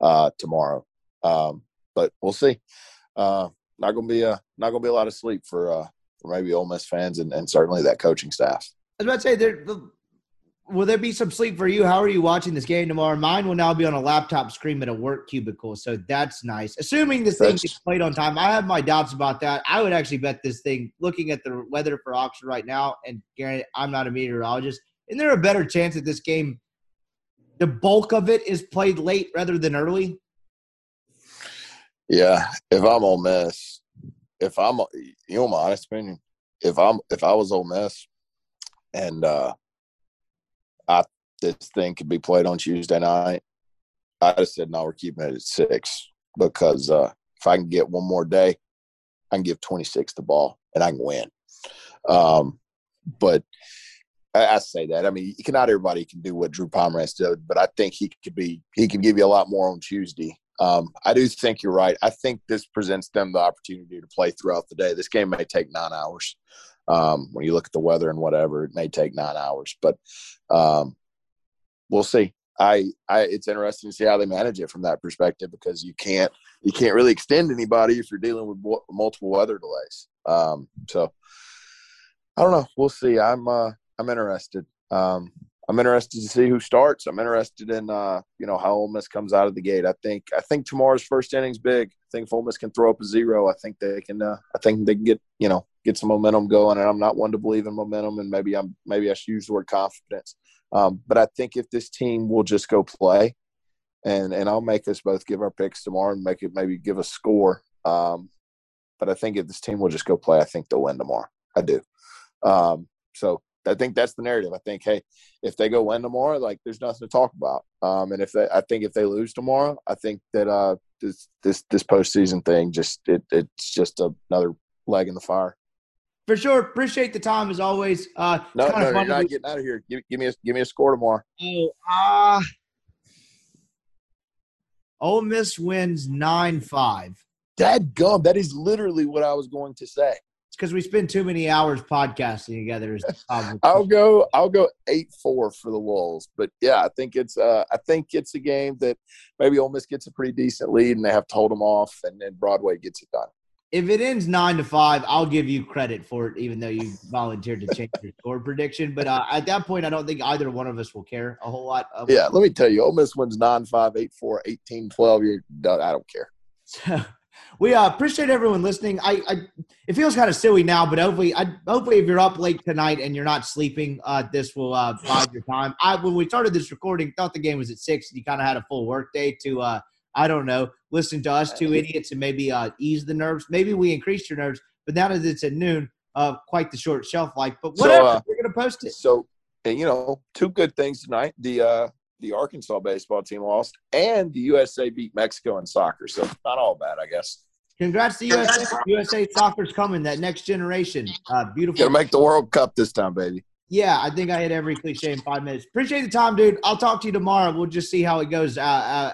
uh, tomorrow. Um, but we'll see. Uh, not gonna be a not gonna be a lot of sleep for uh, for maybe Ole Miss fans and, and certainly that coaching staff. I was about to say there. Will there be some sleep for you? How are you watching this game tomorrow? Mine will now be on a laptop screen at a work cubicle, so that's nice. Assuming this thing gets played on time, I have my doubts about that. I would actually bet this thing. Looking at the weather for auction right now, and Gary, I'm not a meteorologist, and there a better chance that this game, the bulk of it is played late rather than early? Yeah, if I'm Ole Miss, if I'm, you know, my honest opinion, if I'm, if I was Ole Miss, and uh this thing could be played on Tuesday night, I just said no, we're keeping it at six because uh if I can get one more day, I can give 26 the ball and I can win. Um, but I, I, say that. I mean, not everybody can do what Drew Pomeranz did, but I think he could be. He can give you a lot more on Tuesday um, I do think you're right. I think this presents them the opportunity to play throughout the day. This game may take nine hours. Um, when you look at the weather and whatever, it may take nine hours, but um, we'll see. I, I, it's interesting to see how they manage it from that perspective because you can't, you can't really extend anybody if you're dealing with multiple weather delays. Um, so I don't know. We'll see. I'm, uh, I'm interested. Um, I'm interested to see who starts. I'm interested in uh, you know how Ole Miss comes out of the gate. I think I think tomorrow's first inning's big. Think Ole Miss can throw up a zero, I think they can. Uh, I think they can get you know get some momentum going. And I'm not one to believe in momentum, and maybe I'm maybe I should use the word confidence. Um, but I think if this team will just go play, and and I'll make us both give our picks tomorrow and make it maybe give a score. Um, but I think if this team will just go play, I think they'll win tomorrow. I do. Um, so I think that's the narrative. I think, hey, if they go win tomorrow, like there's nothing to talk about. Um, and if they, I think if they lose tomorrow, I think that uh, this this this postseason thing just it it's just a, another leg in the fire. For sure, appreciate the time as always. Uh, no, no, you're not getting out of here. Give, give me a give me a score tomorrow. Oh, uh, Ole Miss wins nine five. Dad gum. That is literally what I was going to say because we spend too many hours podcasting together. I'll go. I'll go eight four for the Wolves, but yeah, I think it's. Uh, I think it's a game that maybe Ole Miss gets a pretty decent lead, and they have to hold them off, and then Broadway gets it done. if it ends nine to five, I'll give you credit for it, even though you volunteered to change your score prediction. But uh, at that point, I don't think either one of us will care a whole lot. Of Yeah, let me tell you, Ole Miss wins 9 5, 8 4, 18 12. You're, done. I don't care. So we uh, appreciate everyone listening. I, I it feels kind of silly now, but hopefully, I, hopefully, if you're up late tonight and you're not sleeping, uh, this will uh, bide your time. I when we started this recording, thought the game was at six, and you kind of had a full work day to uh, I don't know, listen to us two idiots and maybe uh, ease the nerves. Maybe we increased your nerves, but now that it's at noon, uh, quite the short shelf life. But So, whatever, uh, we're gonna post it. So, and you know, two good things tonight. The uh the Arkansas baseball team lost, and the USA beat Mexico in soccer. So not all bad, I guess. Congrats to USA. USA soccer's coming. That next generation, uh, beautiful. Gonna make the World Cup this time, baby. Yeah, I think I hit every cliche in five minutes. Appreciate the time, dude. I'll talk to you tomorrow. We'll just see how it goes uh,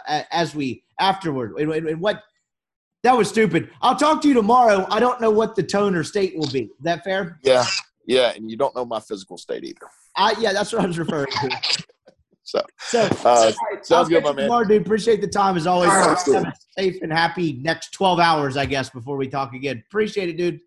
uh, as we afterward. And, and- what that was stupid. I'll talk to you tomorrow. I don't know what the tone or state will be. Is that fair? Yeah, yeah, and you don't know my physical state either. I yeah, that's what I was referring to. So So Uh, all right, sounds I'll good, my man. Tomorrow, dude. Appreciate the time as always. Sounds good. Safe and happy next twelve hours, I guess, before we talk again. Appreciate it, dude.